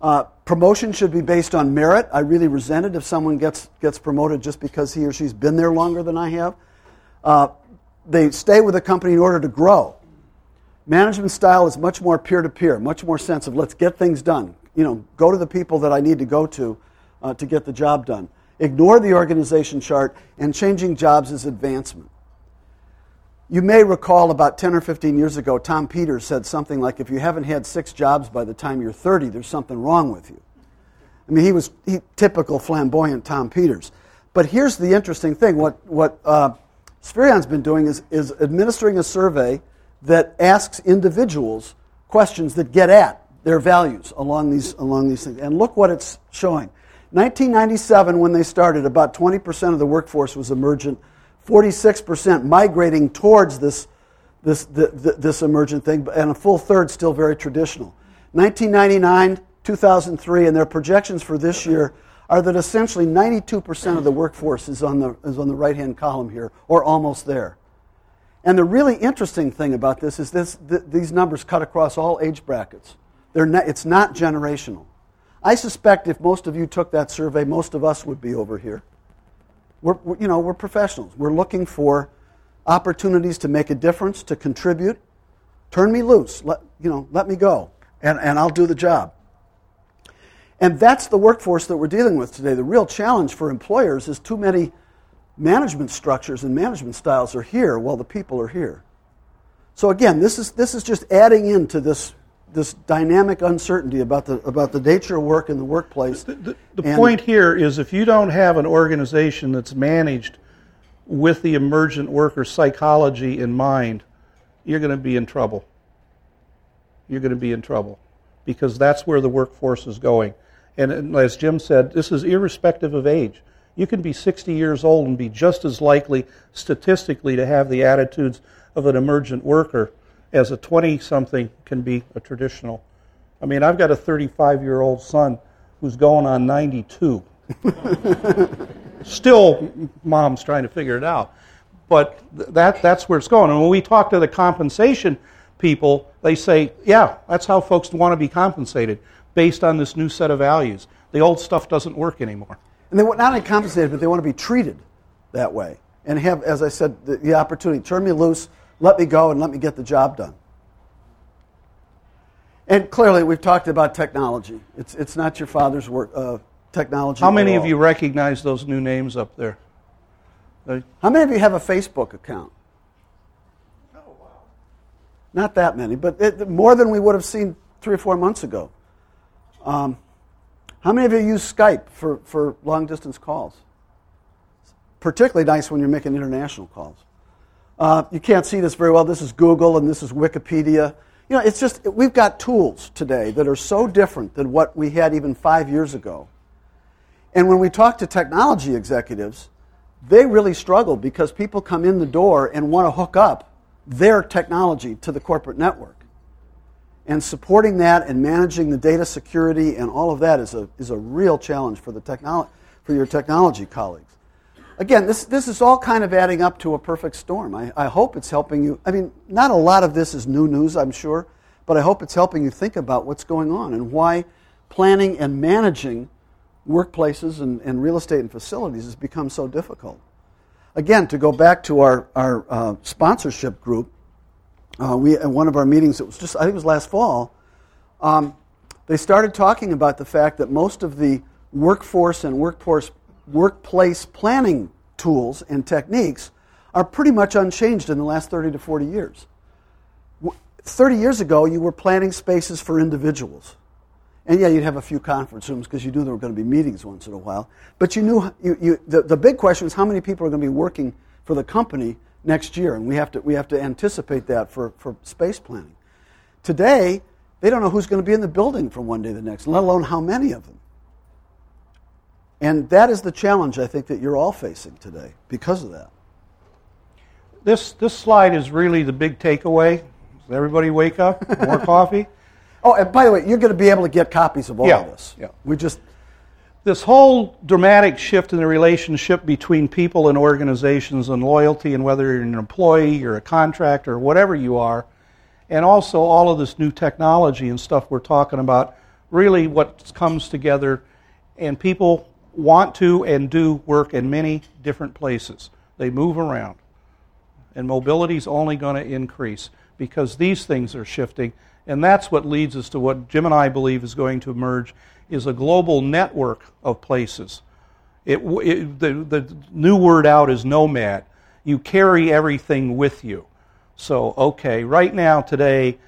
Uh, promotion should be based on merit. I really resent it if someone gets, gets promoted just because he or she's been there longer than I have. Uh, they stay with the company in order to grow. Management style is much more peer to peer, much more sense of let's get things done. You know, go to the people that I need to go to uh, to get the job done. Ignore the organization chart, and changing jobs is advancement. You may recall about 10 or 15 years ago, Tom Peters said something like, if you haven't had six jobs by the time you're 30, there's something wrong with you. I mean, he was he, typical flamboyant Tom Peters. But here's the interesting thing what, what uh, Spherion's been doing is, is administering a survey that asks individuals questions that get at their values along these, along these things. And look what it's showing. 1997, when they started, about 20% of the workforce was emergent, 46% migrating towards this, this, th th this emergent thing, and a full third still very traditional. 1999, 2003, and their projections for this year are that essentially 92% of the workforce is on the, is on the right hand column here, or almost there. And the really interesting thing about this is this, th- these numbers cut across all age brackets. They're not, it's not generational. I suspect if most of you took that survey, most of us would be over here. We're, you know, we're professionals. We're looking for opportunities to make a difference, to contribute. Turn me loose. Let, you know, let me go, and, and I'll do the job. And that's the workforce that we're dealing with today. The real challenge for employers is too many management structures and management styles are here while the people are here. So again, this is, this is just adding into this, this dynamic uncertainty about the, about the nature of work in the workplace. The, the, the point here is if you don't have an organization that's managed with the emergent worker psychology in mind, you're going to be in trouble. You're going to be in trouble because that's where the workforce is going. And as Jim said, this is irrespective of age. You can be 60 years old and be just as likely statistically to have the attitudes of an emergent worker as a 20 something can be a traditional. I mean, I've got a 35 year old son who's going on 92. Still, mom's trying to figure it out. But that, that's where it's going. And when we talk to the compensation people, they say, yeah, that's how folks want to be compensated based on this new set of values. The old stuff doesn't work anymore. And they want not only compensated, but they want to be treated that way. And have, as I said, the, the opportunity turn me loose, let me go, and let me get the job done. And clearly, we've talked about technology. It's, it's not your father's work, uh, technology. How many of you recognize those new names up there? How many of you have a Facebook account? Oh, wow. Not that many, but it, more than we would have seen three or four months ago. Um, how many of you use Skype for, for long distance calls? Particularly nice when you're making international calls. Uh, you can't see this very well. This is Google and this is Wikipedia. You know, it's just, we've got tools today that are so different than what we had even five years ago. And when we talk to technology executives, they really struggle because people come in the door and want to hook up their technology to the corporate network. And supporting that and managing the data security and all of that is a, is a real challenge for, the technolo- for your technology colleagues. Again, this, this is all kind of adding up to a perfect storm. I, I hope it's helping you. I mean, not a lot of this is new news, I'm sure, but I hope it's helping you think about what's going on and why planning and managing workplaces and, and real estate and facilities has become so difficult. Again, to go back to our, our uh, sponsorship group, uh, we at one of our meetings, it was just I think it was last fall, um, they started talking about the fact that most of the workforce and workforce workplace planning tools and techniques are pretty much unchanged in the last 30 to 40 years. 30 years ago, you were planning spaces for individuals. And yeah, you'd have a few conference rooms because you knew there were going to be meetings once in a while. But you knew you, you, the, the big question is how many people are going to be working for the company next year. And we have to, we have to anticipate that for, for space planning. Today, they don't know who's going to be in the building from one day to the next, let alone how many of them. And that is the challenge I think that you're all facing today because of that. This, this slide is really the big takeaway. Does everybody wake up? More coffee? Oh, and by the way, you're going to be able to get copies of all yeah, of this. Yeah. We just this whole dramatic shift in the relationship between people and organizations and loyalty and whether you're an employee, you're a contractor, or whatever you are, and also all of this new technology and stuff we're talking about, really what comes together and people want to and do work in many different places. They move around. And mobility is only going to increase because these things are shifting and that's what leads us to what Jim and I believe is going to emerge is a global network of places. It, it, the, the new word out is nomad. You carry everything with you. So, okay, right now, today,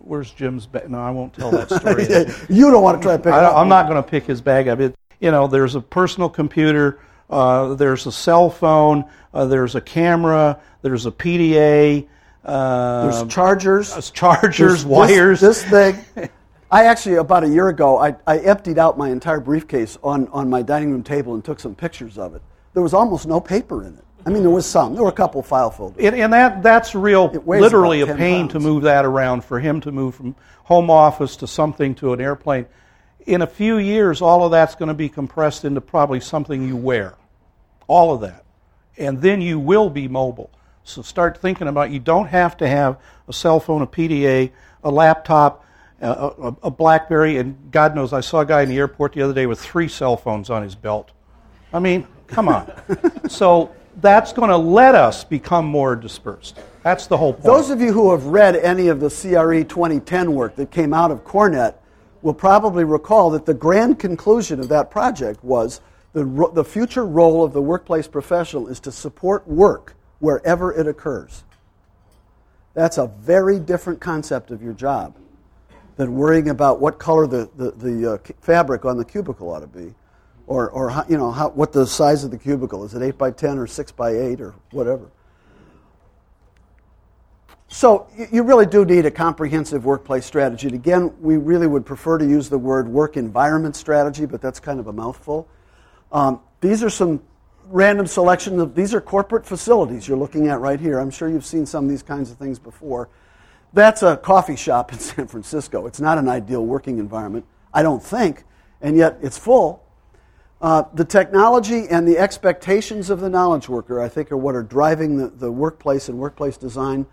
where's Jim's bag? No, I won't tell that story. you don't want to try to pick I, I'm not going to pick his bag up. It, you know, there's a personal computer, uh, there's a cell phone, uh, there's a camera, there's a PDA, there's um, chargers. There's chargers, there's wires. This, this thing. I actually, about a year ago, I, I emptied out my entire briefcase on, on my dining room table and took some pictures of it. There was almost no paper in it. I mean, there was some. There were a couple file folders. And, and that, that's real, literally a pain pounds. to move that around for him to move from home office to something to an airplane. In a few years, all of that's going to be compressed into probably something you wear. All of that. And then you will be mobile. So start thinking about you don't have to have a cell phone, a PDA, a laptop, a, a, a BlackBerry, and God knows, I saw a guy in the airport the other day with three cell phones on his belt. I mean, come on. so that's going to let us become more dispersed. That's the whole point. Those of you who have read any of the CRE 2010 work that came out of CoreNet will probably recall that the grand conclusion of that project was the, the future role of the workplace professional is to support work wherever it occurs. That's a very different concept of your job than worrying about what color the, the, the uh, fabric on the cubicle ought to be or, or you know, how, what the size of the cubicle is. It 8 by 10 or 6 by 8 or whatever? So you really do need a comprehensive workplace strategy. And again, we really would prefer to use the word work environment strategy, but that's kind of a mouthful. Um, these are some random selections of these are corporate facilities you're looking at right here. I'm sure you've seen some of these kinds of things before. That's a coffee shop in San Francisco. It's not an ideal working environment, I don't think, and yet it's full. Uh, the technology and the expectations of the knowledge worker, I think, are what are driving the, the workplace and workplace design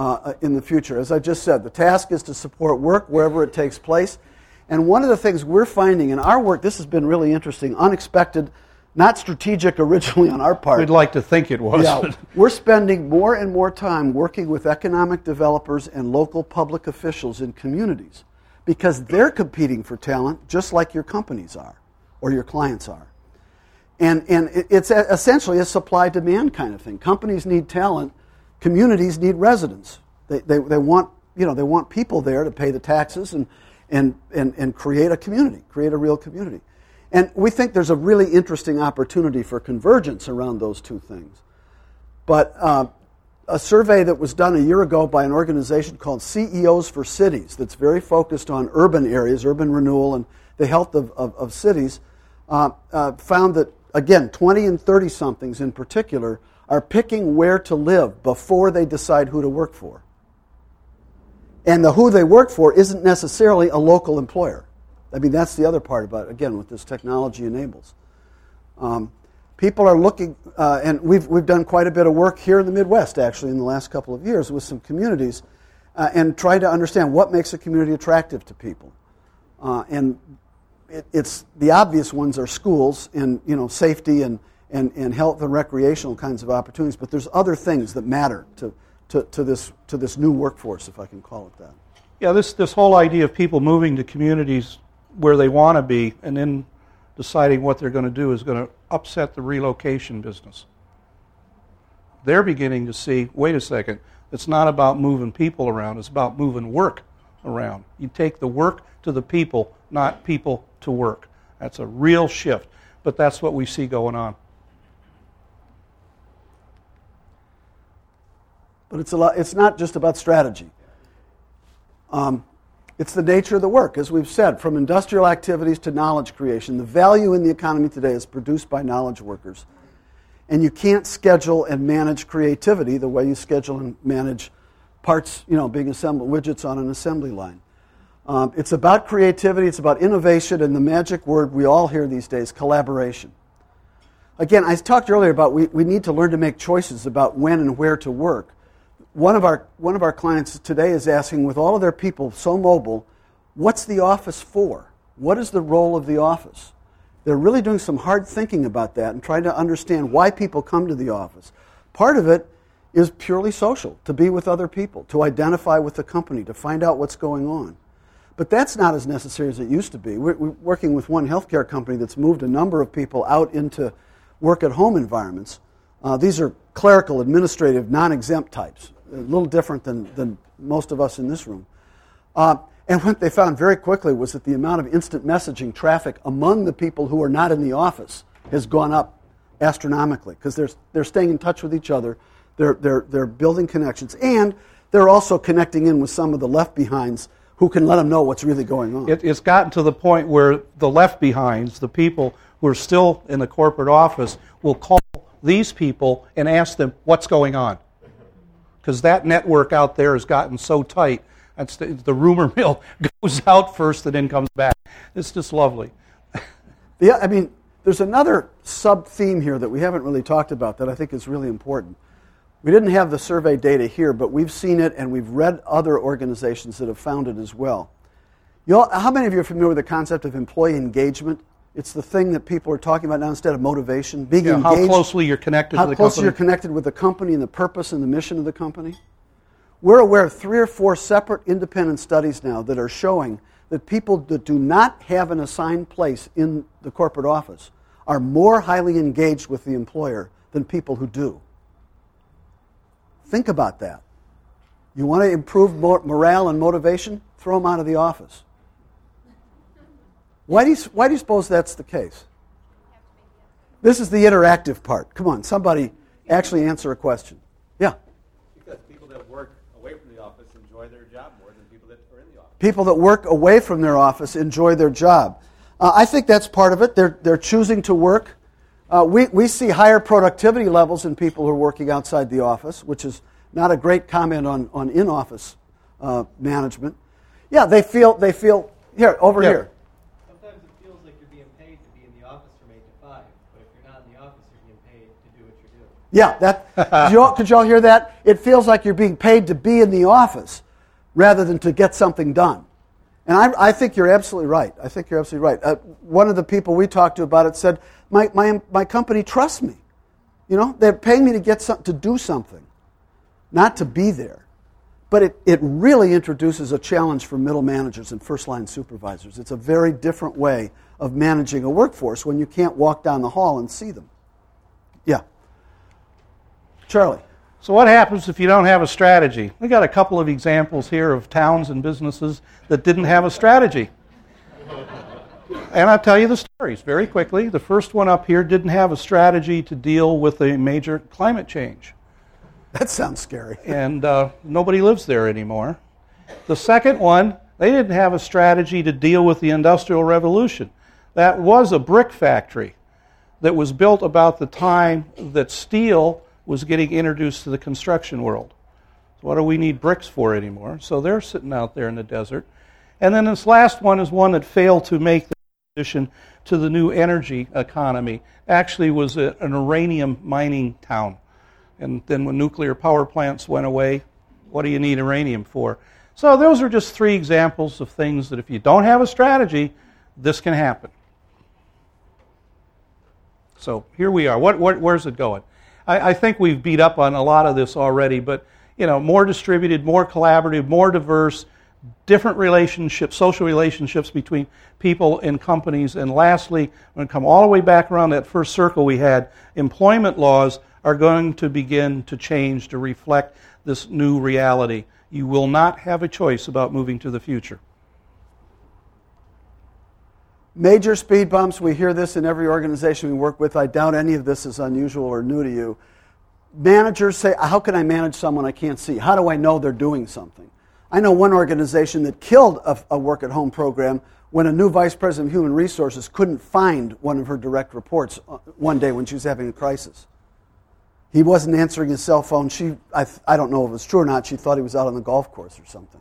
uh, in the future. As I just said, the task is to support work wherever it takes place. And one of the things we're finding in our work, this has been really interesting, unexpected, not strategic originally on our part. We'd like to think it was. Yeah, we're spending more and more time working with economic developers and local public officials in communities because they're competing for talent just like your companies are or your clients are. And, and it's essentially a supply demand kind of thing. Companies need talent, communities need residents. They, they, they, want, you know, they want people there to pay the taxes and, and, and, and create a community, create a real community. And we think there's a really interesting opportunity for convergence around those two things. But uh, a survey that was done a year ago by an organization called CEOs for Cities, that's very focused on urban areas, urban renewal, and the health of, of, of cities, uh, uh, found that, again, 20 and 30 somethings in particular are picking where to live before they decide who to work for. And the who they work for isn't necessarily a local employer. I mean, that's the other part about, again, what this technology enables. Um, people are looking, uh, and we've, we've done quite a bit of work here in the Midwest, actually, in the last couple of years with some communities, uh, and try to understand what makes a community attractive to people. Uh, and it, it's the obvious ones are schools and you know safety and, and, and health and recreational kinds of opportunities, but there's other things that matter to, to, to, this, to this new workforce, if I can call it that. Yeah, this, this whole idea of people moving to communities where they want to be and then deciding what they're going to do is going to upset the relocation business. They're beginning to see wait a second, it's not about moving people around, it's about moving work around. You take the work to the people, not people to work. That's a real shift, but that's what we see going on. But it's, a lot, it's not just about strategy. Um, it's the nature of the work, as we've said, from industrial activities to knowledge creation. The value in the economy today is produced by knowledge workers. And you can't schedule and manage creativity the way you schedule and manage parts, you know, being assembled, widgets on an assembly line. Um, it's about creativity, it's about innovation, and the magic word we all hear these days collaboration. Again, I talked earlier about we, we need to learn to make choices about when and where to work. One of, our, one of our clients today is asking, with all of their people so mobile, what's the office for? What is the role of the office? They're really doing some hard thinking about that and trying to understand why people come to the office. Part of it is purely social, to be with other people, to identify with the company, to find out what's going on. But that's not as necessary as it used to be. We're, we're, working with one healthcare company that's moved a number of people out into work at home environments. Uh, these are clerical, administrative, non exempt types, a little different than, than most of us in this room. Uh, and what they found very quickly was that the amount of instant messaging traffic among the people who are not in the office has gone up astronomically because they're, they're staying in touch with each other, they're, they're, they're building connections, and they're also connecting in with some of the left behinds who can let them know what's really going on. It, it's gotten to the point where the left behinds, the people who are still in the corporate office, will call these people and ask them what's going on. Because that network out there has gotten so tight. That's the, the rumor mill goes out first and then comes back. It's just lovely. yeah, I mean, there's another sub theme here that we haven't really talked about that I think is really important. We didn't have the survey data here, but we've seen it and we've read other organizations that have found it as well. You how many of you are familiar with the concept of employee engagement? It's the thing that people are talking about now instead of motivation. Being Yeah, engaged. how closely you're connected how to the closely company. you're connected with the company and the purpose and the mission of the company. We're aware of three or four separate independent studies now that are showing that people that do not have an assigned place in the corporate office are more highly engaged with the employer than people who do. Think about that. You want to improve mor- morale and motivation? Throw them out of the office. Why do, you, why do you suppose that's the case? This is the interactive part. Come on, somebody actually answer a question. Yeah. Because people that work away from the office enjoy their job more than people that are in the office. People that work away from their office enjoy their job. Uh, I think that's part of it. They're, they're choosing to work. Uh, we, we see higher productivity levels in people who are working outside the office, which is not a great comment on, on in office uh, management. Yeah, they feel, they feel, here, over Yeah. here. Sometimes it feels like you're being paid to be in the office from 8 to 5, but if you're not in the office, you're being paid to do what you're doing. Yeah, that, did, you all, could you all hear that? It feels like you're being paid to be in the office rather than to get something done. And I, I think you're absolutely right. I think you're absolutely right. Uh, one of the people we talked to about it said, my, my, my company trusts me. You know, they're paying me to, get some, to do something, not to be there. But it, it really introduces a challenge for middle managers and first line supervisors. It's a very different way of managing a workforce when you can't walk down the hall and see them. Yeah. Charlie. So what happens if you don't have a strategy? We got a couple of examples here of towns and businesses that didn't have a strategy. And I'll tell you the stories very quickly. The first one up here didn't have a strategy to deal with a major climate change. That sounds scary. and uh, nobody lives there anymore. The second one, they didn't have a strategy to deal with the Industrial Revolution. That was a brick factory that was built about the time that steel was getting introduced to the construction world. So what do we need bricks for anymore? So they're sitting out there in the desert. And then this last one is one that failed to make the transition to the new energy economy. Actually was a, an uranium mining town. And then when nuclear power plants went away, what do you need uranium for? So those are just three examples of things that if you don't have a strategy, this can happen. So here we are. What, what, where's it going? I, I think we've beat up on a lot of this already, but you know, more distributed, more collaborative, more diverse, different relationships, social relationships between people and companies. And lastly, when we come all the way back around that first circle we had, employment laws are going to begin to change to reflect this new reality. You will not have a choice about moving to the future. Major speed bumps, we hear this in every organization we work with. I doubt any of this is unusual or new to you. Managers say, How can I manage someone I can't see? How do I know they're doing something? I know one organization that killed a, a work at home program when a new vice president of human resources couldn't find one of her direct reports uh, one day when she was having a crisis. He wasn't answering his cell phone. She, I, I don't know if it was true or not. She thought he was out on the golf course or something.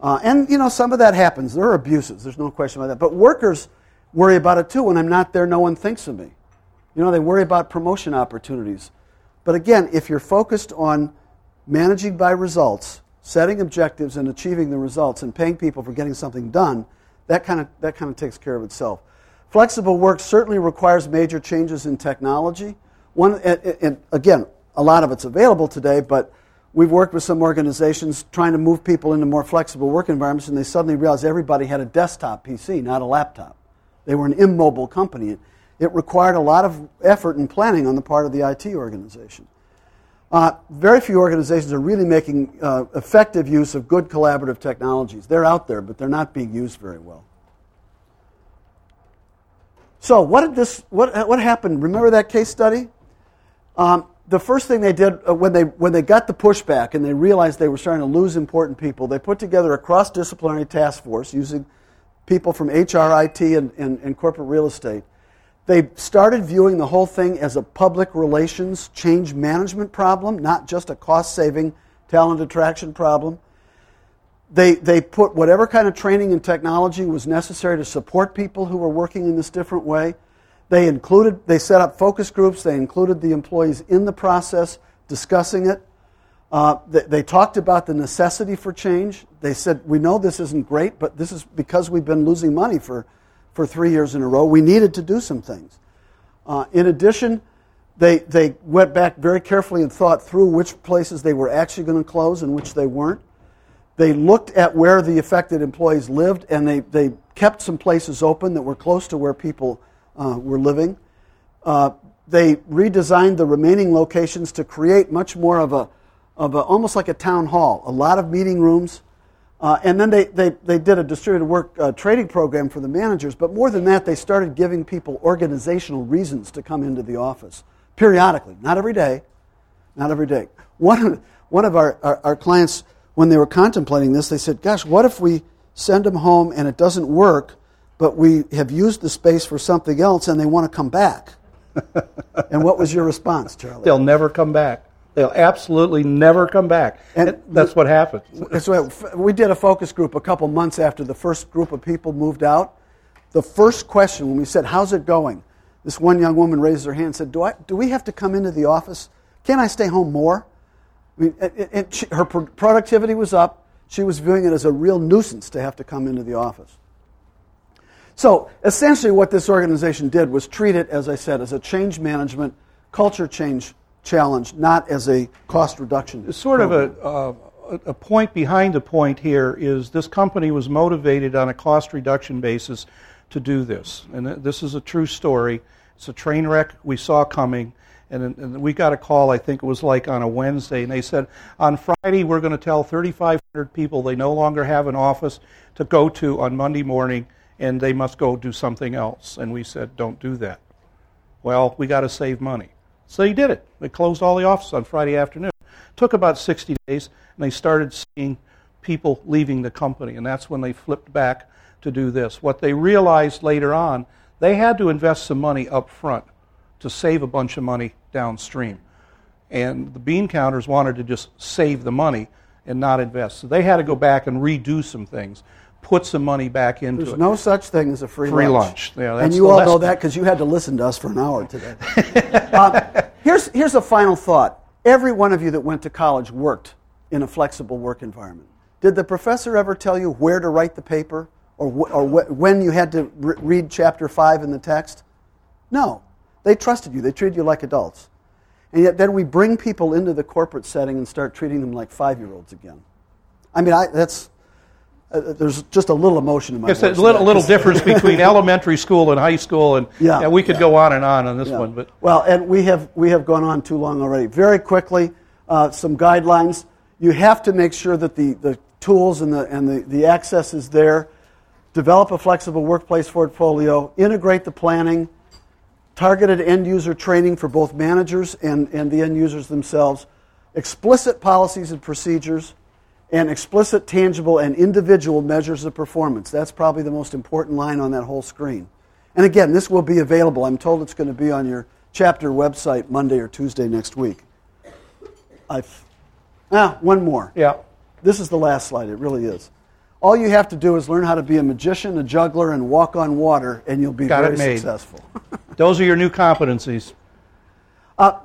Uh, and, you know, some of that happens. There are abuses. There's no question about that. But workers worry about it too. When I'm not there, no one thinks of me. You know, they worry about promotion opportunities. But again, if you're focused on managing by results, setting objectives and achieving the results, and paying people for getting something done, that kind of, that kind of takes care of itself. Flexible work certainly requires major changes in technology. One, and, and again, a lot of it's available today, but we've worked with some organizations trying to move people into more flexible work environments, and they suddenly realized everybody had a desktop PC, not a laptop. They were an immobile company. It required a lot of effort and planning on the part of the IT organization. Uh, very few organizations are really making uh, effective use of good collaborative technologies. They're out there, but they're not being used very well. So, what did this? What what happened? Remember that case study? Um, the first thing they did uh, when they when they got the pushback and they realized they were starting to lose important people, they put together a cross-disciplinary task force using people from HR, IT, and, and, and corporate real estate. They started viewing the whole thing as a public relations change management problem, not just a cost-saving talent attraction problem. They, they put whatever kind of training and technology was necessary to support people who were working in this different way. They included, they set up focus groups. They included the employees in the process, discussing it. Uh, they, they talked about the necessity for change. They said, We know this isn't great, but this is because we've been losing money for, for three years in a row. We needed to do some things. Uh, in addition, they, they went back very carefully and thought through which places they were actually going to close and which they weren't. They looked at where the affected employees lived and they, they kept some places open that were close to where people uh, were living. Uh, they redesigned the remaining locations to create much more of a, of a almost like a town hall, a lot of meeting rooms. Uh, and then they, they, they did a distributed work uh, training program for the managers. But more than that, they started giving people organizational reasons to come into the office periodically, not every day, not every day. One, one of our, our, our clients, when they were contemplating this, they said, Gosh, what if we send them home and it doesn't work, but we have used the space for something else and they want to come back? and what was your response, Charlie? They'll never come back. They'll absolutely never come back. And that's what happens. So we did a focus group a couple months after the first group of people moved out. The first question when we said, "How's it going?" This one young woman raised her hand and said, "Do I do we have to come into the office? Can I stay home more?" I mean, it, it, she, her pro- productivity was up. She was viewing it as a real nuisance to have to come into the office. So essentially, what this organization did was treat it, as I said, as a change management, culture change challenge, not as a cost reduction. sort of a, uh, a point behind the point here is this company was motivated on a cost reduction basis to do this. And th- this is a true story. It's a train wreck we saw coming. And, and we got a call, I think it was like on a Wednesday, and they said, on Friday, we're going to tell 3,500 people they no longer have an office to go to on Monday morning, and they must go do something else. And we said, don't do that. Well, we got to save money. So they did it. They closed all the offices on Friday afternoon. Took about 60 days, and they started seeing people leaving the company, and that's when they flipped back to do this. What they realized later on, they had to invest some money up front to save a bunch of money downstream. And the bean counters wanted to just save the money and not invest. So they had to go back and redo some things, put some money back into There's it. no such thing as a free, Free lunch. lunch. Yeah, and you all know that because you had to listen to us for an hour today. Uh, here's, here's a final thought. Every one of you that went to college worked in a flexible work environment. Did the professor ever tell you where to write the paper or, wh- or wh- when you had to re- read chapter 5 in the text? No. They trusted you, they treated you like adults. And yet then we bring people into the corporate setting and start treating them like five year olds again. I mean, I, that's, uh, there's just a little emotion in my It's a voice little, there. little difference between elementary school and high school, and Yeah. we could go on and on on this Yeah. one. But well, and we have we have gone on too long already. Very quickly, uh, some guidelines. You have to make sure that the, the tools and the and the, the access is there. Develop a flexible workplace portfolio. Integrate the planning. Targeted end user training for both managers and, and the end users themselves. Explicit policies and procedures. And explicit, tangible, and individual measures of performance. That's probably the most important line on that whole screen. And again, this will be available. I'm told it's going to be on your chapter website Monday or Tuesday next week. I've, ah, one more. yeah, This is the last slide. It really is. All you have to do is learn how to be a magician, a juggler, and walk on water, and you'll be Got very it made. successful. those are your new competencies. Wi-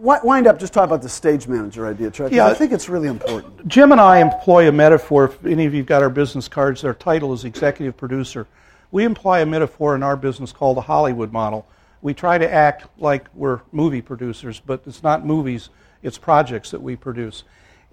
Wind up just talk about the stage manager idea. 'cause Yeah. I think it's really important. Jim and I employ a metaphor. If any of you've got our business cards, their title is executive producer. We employ a metaphor in our business called the Hollywood model. We try to act like we're movie producers, but it's not movies, it's projects that we produce.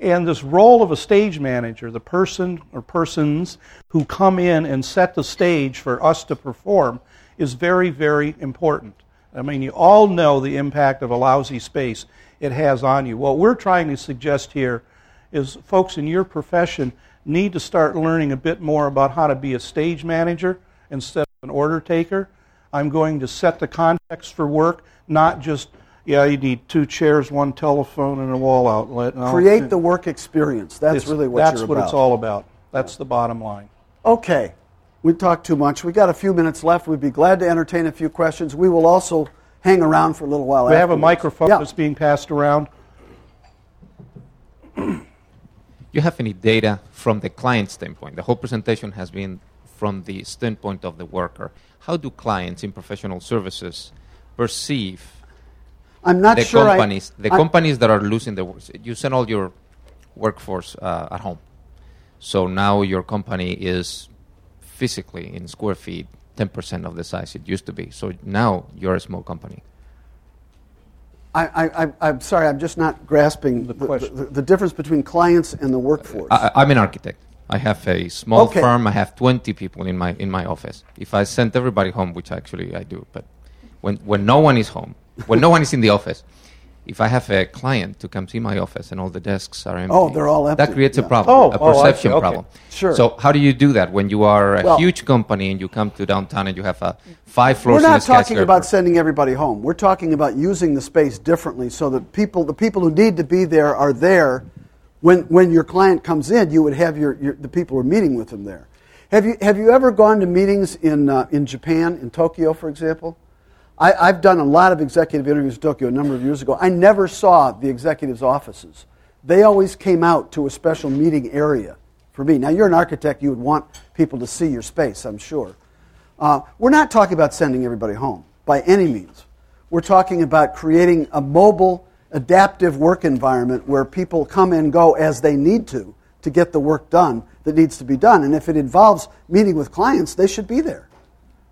And this role of a stage manager, the person or persons who come in and set the stage for us to perform, is very, very important. I mean, you all know the impact of a lousy space it has on you. What we're trying to suggest here is folks in your profession need to start learning a bit more about how to be a stage manager instead of an order taker. I'm going to set the context for work, not just, yeah, you need two chairs, one telephone, and a wall outlet. No, Create the work experience. That's it's- really what that's what about. it's all about. That's the bottom line. Okay. We talked too much. We've got a few minutes left. We'd be glad to entertain a few questions. We will also hang around for a little while. We have a microphone Yeah. that's being passed around. you have any data from the client standpoint? The whole presentation has been from the standpoint of the worker. How do clients in professional services perceive I'm not the sure I- companies, the I- companies that are losing the work, you send all your workforce uh, at home. So now your company is physically in square feet 10% of the size it used to be. So now you're a small company. I, I, I, I'm sorry, I'm just not grasping the, the, question. the, the difference between clients and the workforce. I, I'm an architect. I have a small Okay. firm. I have 20 people in my in my office. If I sent everybody home, which actually I do, but when when no one is home, when no one is in the office, if I have a client to come see my office and all the desks are empty, Oh, they're all empty, That creates yeah. a problem, Oh, a oh, perception okay. problem. Sure. So how do you do that when you are a Well- huge company and you come to downtown and you have a five We're floors? in a not talking about sending everybody home. We're talking about using the space differently so that people, the people who need to be there are there. When, when your client comes in, you would have your, your, the people who are meeting with them there. Have you, have you ever gone to meetings in, uh, in Japan, in Tokyo, for example? I, I've done a lot of executive interviews in Tokyo a number of years ago. I never saw the executives' offices. They always came out to a special meeting area for me. Now, you're an architect, you would want people to see your space, I'm sure. Uh, we're not talking about sending everybody home by any means. We're talking about creating a mobile, adaptive work environment where people come and go as they need to to get the work done that needs to be done. And if it involves meeting with clients, they should be there.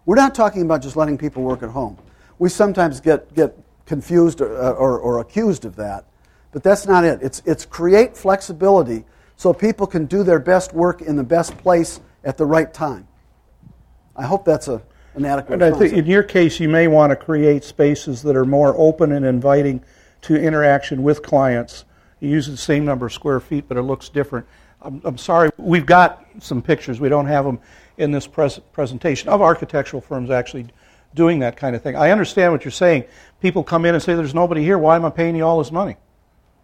We're not talking about just letting people work at home. We sometimes get, get confused or, uh, or, or accused of that, but that's not it. It's, it's create flexibility so people can do their best work in the best place at the right time. I hope that's a, an adequate And I think in your case, you may want to create spaces that are more open and inviting to interaction with clients. You use the same number of square feet, but it looks different. I'm, I'm sorry, we've got some pictures. We don't have them in this pres- presentation of architectural firms actually doing that kind of thing. I understand what you're saying. People come in and say, "There's nobody here. Why am I paying you all this money?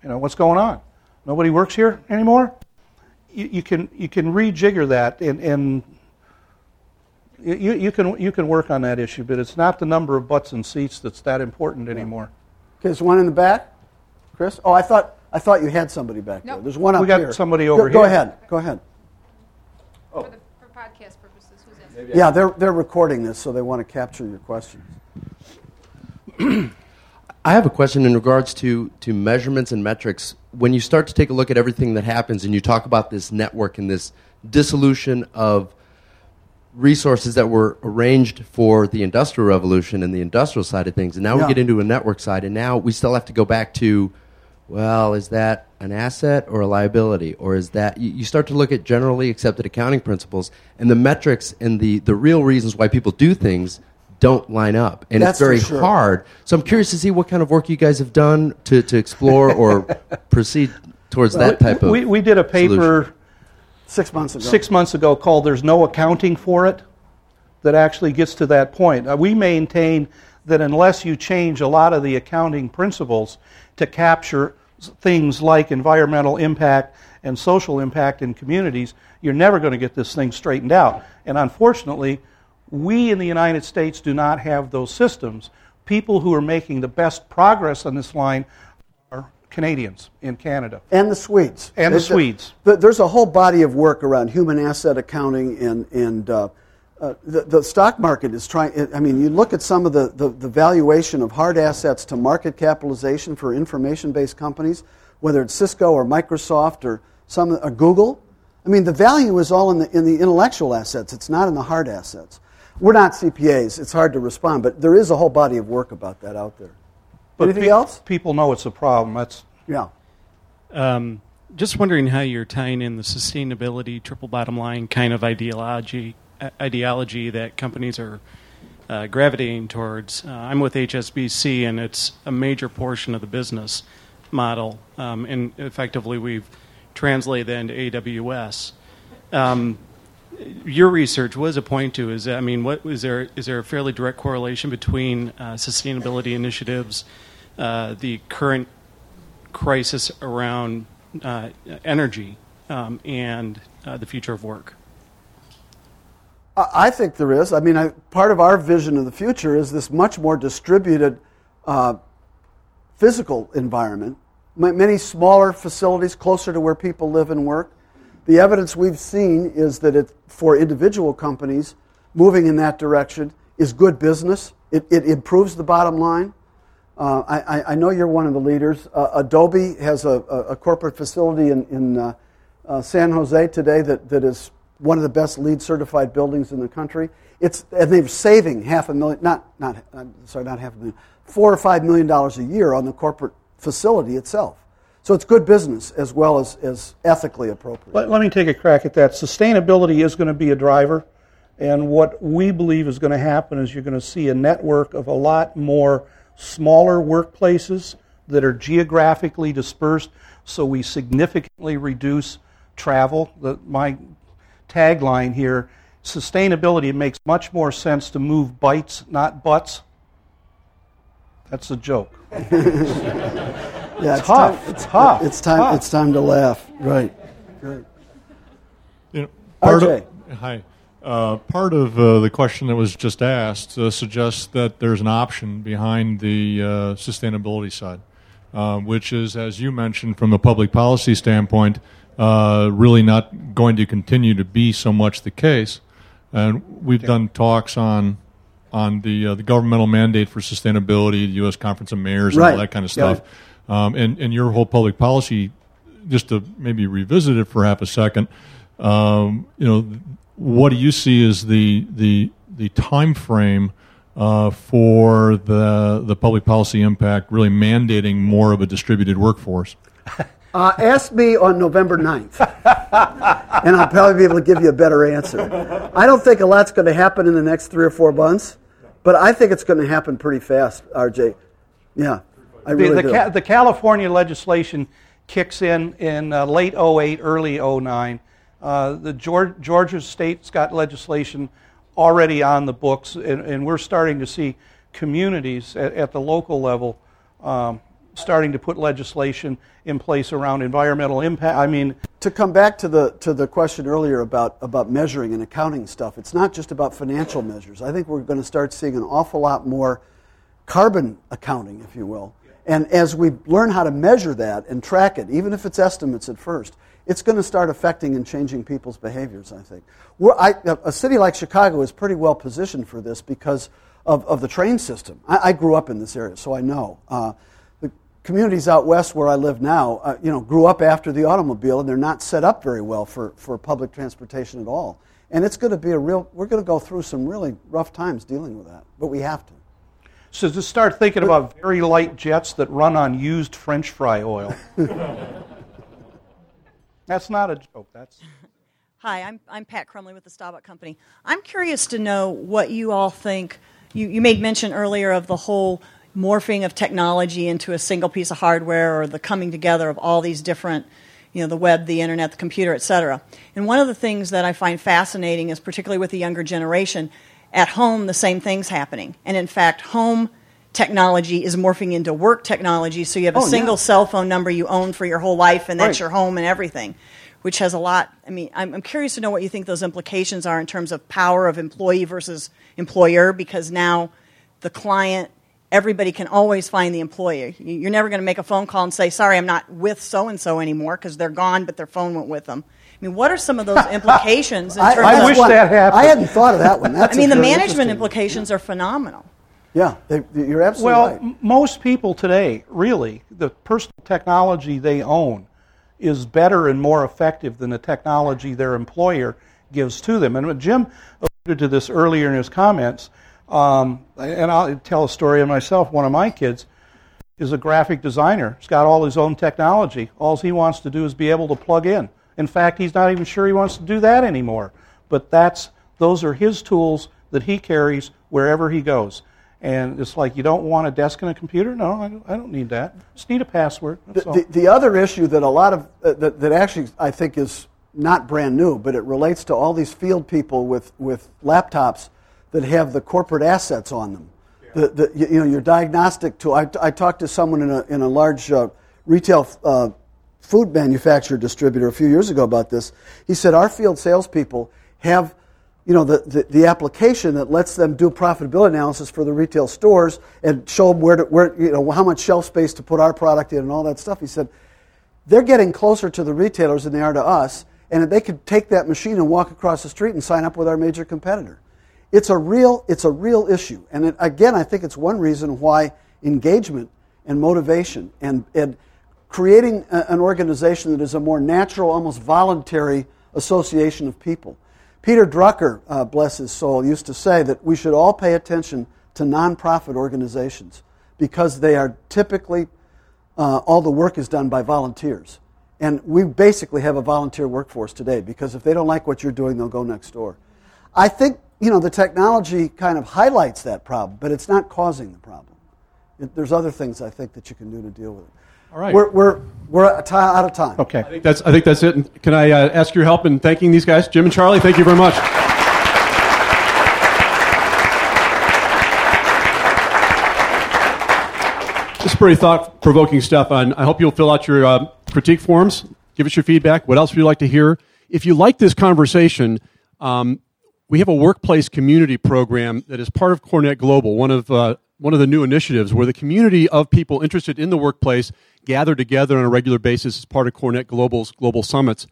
You know what's going on? Nobody works here anymore." You, you can you can rejigger that and, and you, you, can, you can work on that issue, but it's not the number of butts and seats that's that important anymore. Okay, there's one in the back. Chris? Oh, I thought, I thought you had somebody back there. There's one up We got here. somebody over Go here. Go ahead. Go ahead. For, the, for podcast purposes, who's asking? Yeah, they're, they're recording this, so they want to capture your questions. I have a question in regards to, to measurements and metrics. When you start to take a look at everything that happens and you talk about this network and this dissolution of resources that were arranged for the industrial revolution and the industrial side of things, and now Yeah. we get into a network side, and now we still have to go back to, well, is that an asset or a liability? Or is that, you, you start to look at generally accepted accounting principles, and the metrics and the, the real reasons why people do things don't line up. And That's it's very sure. hard. So I'm curious to see what kind of work you guys have done to, to explore or proceed towards that type of. we, we did a paper solution. Six months ago. six months ago called There's No Accounting for It that actually gets to that point. Uh, we maintain that unless you change a lot of the accounting principles to capture things like environmental impact and social impact in communities, you're never going to get this thing straightened out. And unfortunately, we in the United States do not have those systems. People who are making the best progress on this line are Canadians in Canada. And the Swedes. And the There's a- Swedes. th- There's a whole body of work around human asset accounting, and, and uh, uh, the, the stock market is trying. I mean, you look at some of the, the, the valuation of hard assets to market capitalization for information based companies, whether it's Cisco or Microsoft or, some, or Google. I mean, the value is all in the, in the intellectual assets, it's not in the hard assets. We're not CPAs, it's hard to respond, but there is a whole body of work about that out there. But Anything pe- else? People know it's a problem. That's Yeah. Um, just wondering how you're tying in the sustainability triple bottom line kind of ideology uh, ideology that companies are uh, gravitating towards. Uh, I'm with HSBC, and it's a major portion of the business model, um, and effectively we've translated that into AWS. Um, your research was a point to is I mean, what is there is there a fairly direct correlation between uh, sustainability initiatives, uh, the current crisis around uh, energy, um, and uh, the future of work? I think there is. I mean, I, part of our vision of the future is this much more distributed uh, physical environment, many smaller facilities closer to where people live and work. The evidence we've seen is that it, for individual companies, moving in that direction is good business. It, it improves the bottom line. Uh, I, I know you're one of the leaders. Uh, Adobe has a, a, corporate facility in, in uh, uh, San Jose today that, that is one of the best LEED certified buildings in the country. It's, and they're saving half a million, not, not, I'm sorry, not half a million, four or five million dollars a year on the corporate facility itself. So it's good business as well as, as ethically appropriate. Let, let me take a crack at that. Sustainability is going to be a driver. And what we believe is going to happen is you're going to see a network of a lot more smaller workplaces that are geographically dispersed, so we significantly reduce travel. The, my tagline here sustainability it makes much more sense to move bites, not butts. That's a joke. yeah, it's, tough. Time, it's tough. It's time. Tough. It's time to laugh. Right. Right. You know, part RJ. Of, hi. Uh, part of uh, the question that was just asked uh, suggests that there's an option behind the uh, sustainability side, uh, which is, as you mentioned, from a public policy standpoint, uh, really not going to continue to be so much the case. And we've done talks on on the the governmental mandate for sustainability, the U.S. Conference of Mayors, and Right. all that kind of Yeah. stuff. Um, and and your whole public policy, just to maybe revisit it for half a second, um, you know, what do you see as the the the time frame uh, for the the public policy impact really mandating more of a distributed workforce? Uh, ask me on November 9th, and I'll probably be able to give you a better answer. I don't think a lot's going to happen in the next three or four months, but I think it's going to happen pretty fast, RJ. Yeah, I The, really the, do. Ca- the California legislation kicks in in uh, late 08, early 09. Uh, the Georgia, Georgia state's got legislation already on the books, and, and we're starting to see communities at, at the local level um, starting to put legislation in place around environmental impact. I mean, to come back to the to the question earlier about about measuring and accounting stuff, it's not just about financial measures. I think we're going to start seeing an awful lot more carbon accounting, if you will. And as we learn how to measure that and track it, even if it's estimates at first, it's going to start affecting and changing people's behaviors, I think. I, a city like Chicago is pretty well positioned for this because of, of the train system. I, I grew up in this area, so I know. Uh, communities out west where I live now, uh, you know, grew up after the automobile, and they're not set up very well for, for public transportation at all. And it's going to be a real, we're going to go through some really rough times dealing with that, but we have to. so to start thinking about very light jets that run on used French fry oil. That's not a joke. That's Hi, I'm, I'm Pat Crumley with the Staubach Company. I'm curious to know what you all think. You, you made mention earlier of the whole morphing of technology into a single piece of hardware or the coming together of all these different, you know, the web, the internet, the computer, et cetera. And one of the things that I find fascinating is particularly with the younger generation, at home the same thing's happening. And in fact, home technology is morphing into work technology, so you have a Oh, yeah. single cell phone number you own for your whole life, and that's Right. your home and everything, which has a lot. I mean, I'm, I'm curious to know what you think those implications are in terms of power of employee versus employer, because now the client, everybody can always find the employer. You- You're never going to make a phone call and say, "Sorry, I'm not with so and so anymore," because they're gone, but their phone went with them. I mean, what are some of those implications in I, terms I of? wish one- that happened. I hadn't thought of that one. That's I mean, the management interesting- implications are phenomenal. Yeah, they, you're absolutely well, right. m- most people today, really, the personal technology they own is better and more effective than the technology their employer gives to them. And Jim alluded to this earlier in his comments, um, and I'll tell a story of myself. One of my kids is a graphic designer. He's got all his own technology. All he wants to do is be able to plug in. In fact, he's not even sure he wants to do that anymore. But that's those are his tools that he carries wherever he goes. And it's like you don't want a desk and a computer. No, I don't, I don't need that. Just need a password. The, the, the other issue that a lot of uh, that, that actually I think is not brand new, but it relates to all these field people with, with laptops that have the corporate assets on them. The, the, you, you know, your diagnostic tool. I, I talked to someone in a, in a large uh, retail uh, food manufacturer distributor a few years ago about this. He said our field salespeople have you know, the, the, the application that lets them do profitability analysis for the retail stores and show them where, to, where you know, how much shelf space to put our product in and all that stuff. He said, they're getting closer to the retailers than they are to us, and they could take that machine and walk across the street and sign up with our major competitor. It's a real, it's a real issue. And it, again, I think it's one reason why engagement and motivation and, and creating a, an organization that is a more natural, almost voluntary association of people. Peter Drucker, uh, bless his soul, used to say that we should all pay attention to nonprofit organizations because they are typically, uh, all the work is done by volunteers. And we basically have a volunteer workforce today because if they don't like what you're doing, they'll go next door. I think, you know, the technology kind of highlights that problem, but it's not causing the problem. It, there's other things I think that you can do to deal with it. All right. We're, we're, we're out of time. Okay. I think that's, I think that's it. And can I uh, ask your help in thanking these guys? Jim and Charlie, thank you very much. This is pretty thought provoking stuff. And I hope you'll fill out your uh, critique forms. Give us your feedback. What else would you like to hear? If you like this conversation, um, we have a workplace community program that is part of CoreNet Global, one of, uh, one of the new initiatives where the community of people interested in the workplace gather together on a regular basis as part of CoreNet Global's global summits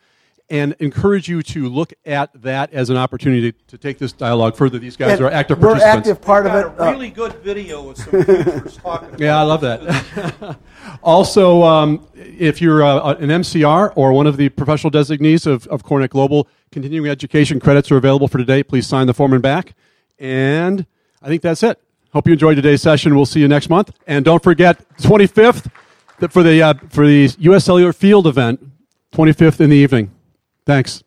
and encourage you to look at that as an opportunity to, to take this dialogue further. These guys And are active we're participants. active part of Got it. a Uh, really good video with some futures talking about Yeah, I love that. also, um, if you're uh, an MCR or one of the professional designees of, of CoreNet Global, continuing education credits are available for today. Please sign the form and back. And I think that's it. Hope you enjoyed today's session. We'll see you next month. And don't forget, 25th for the uh, for the U.S. Cellular Field event, 25th in the evening. Thanks.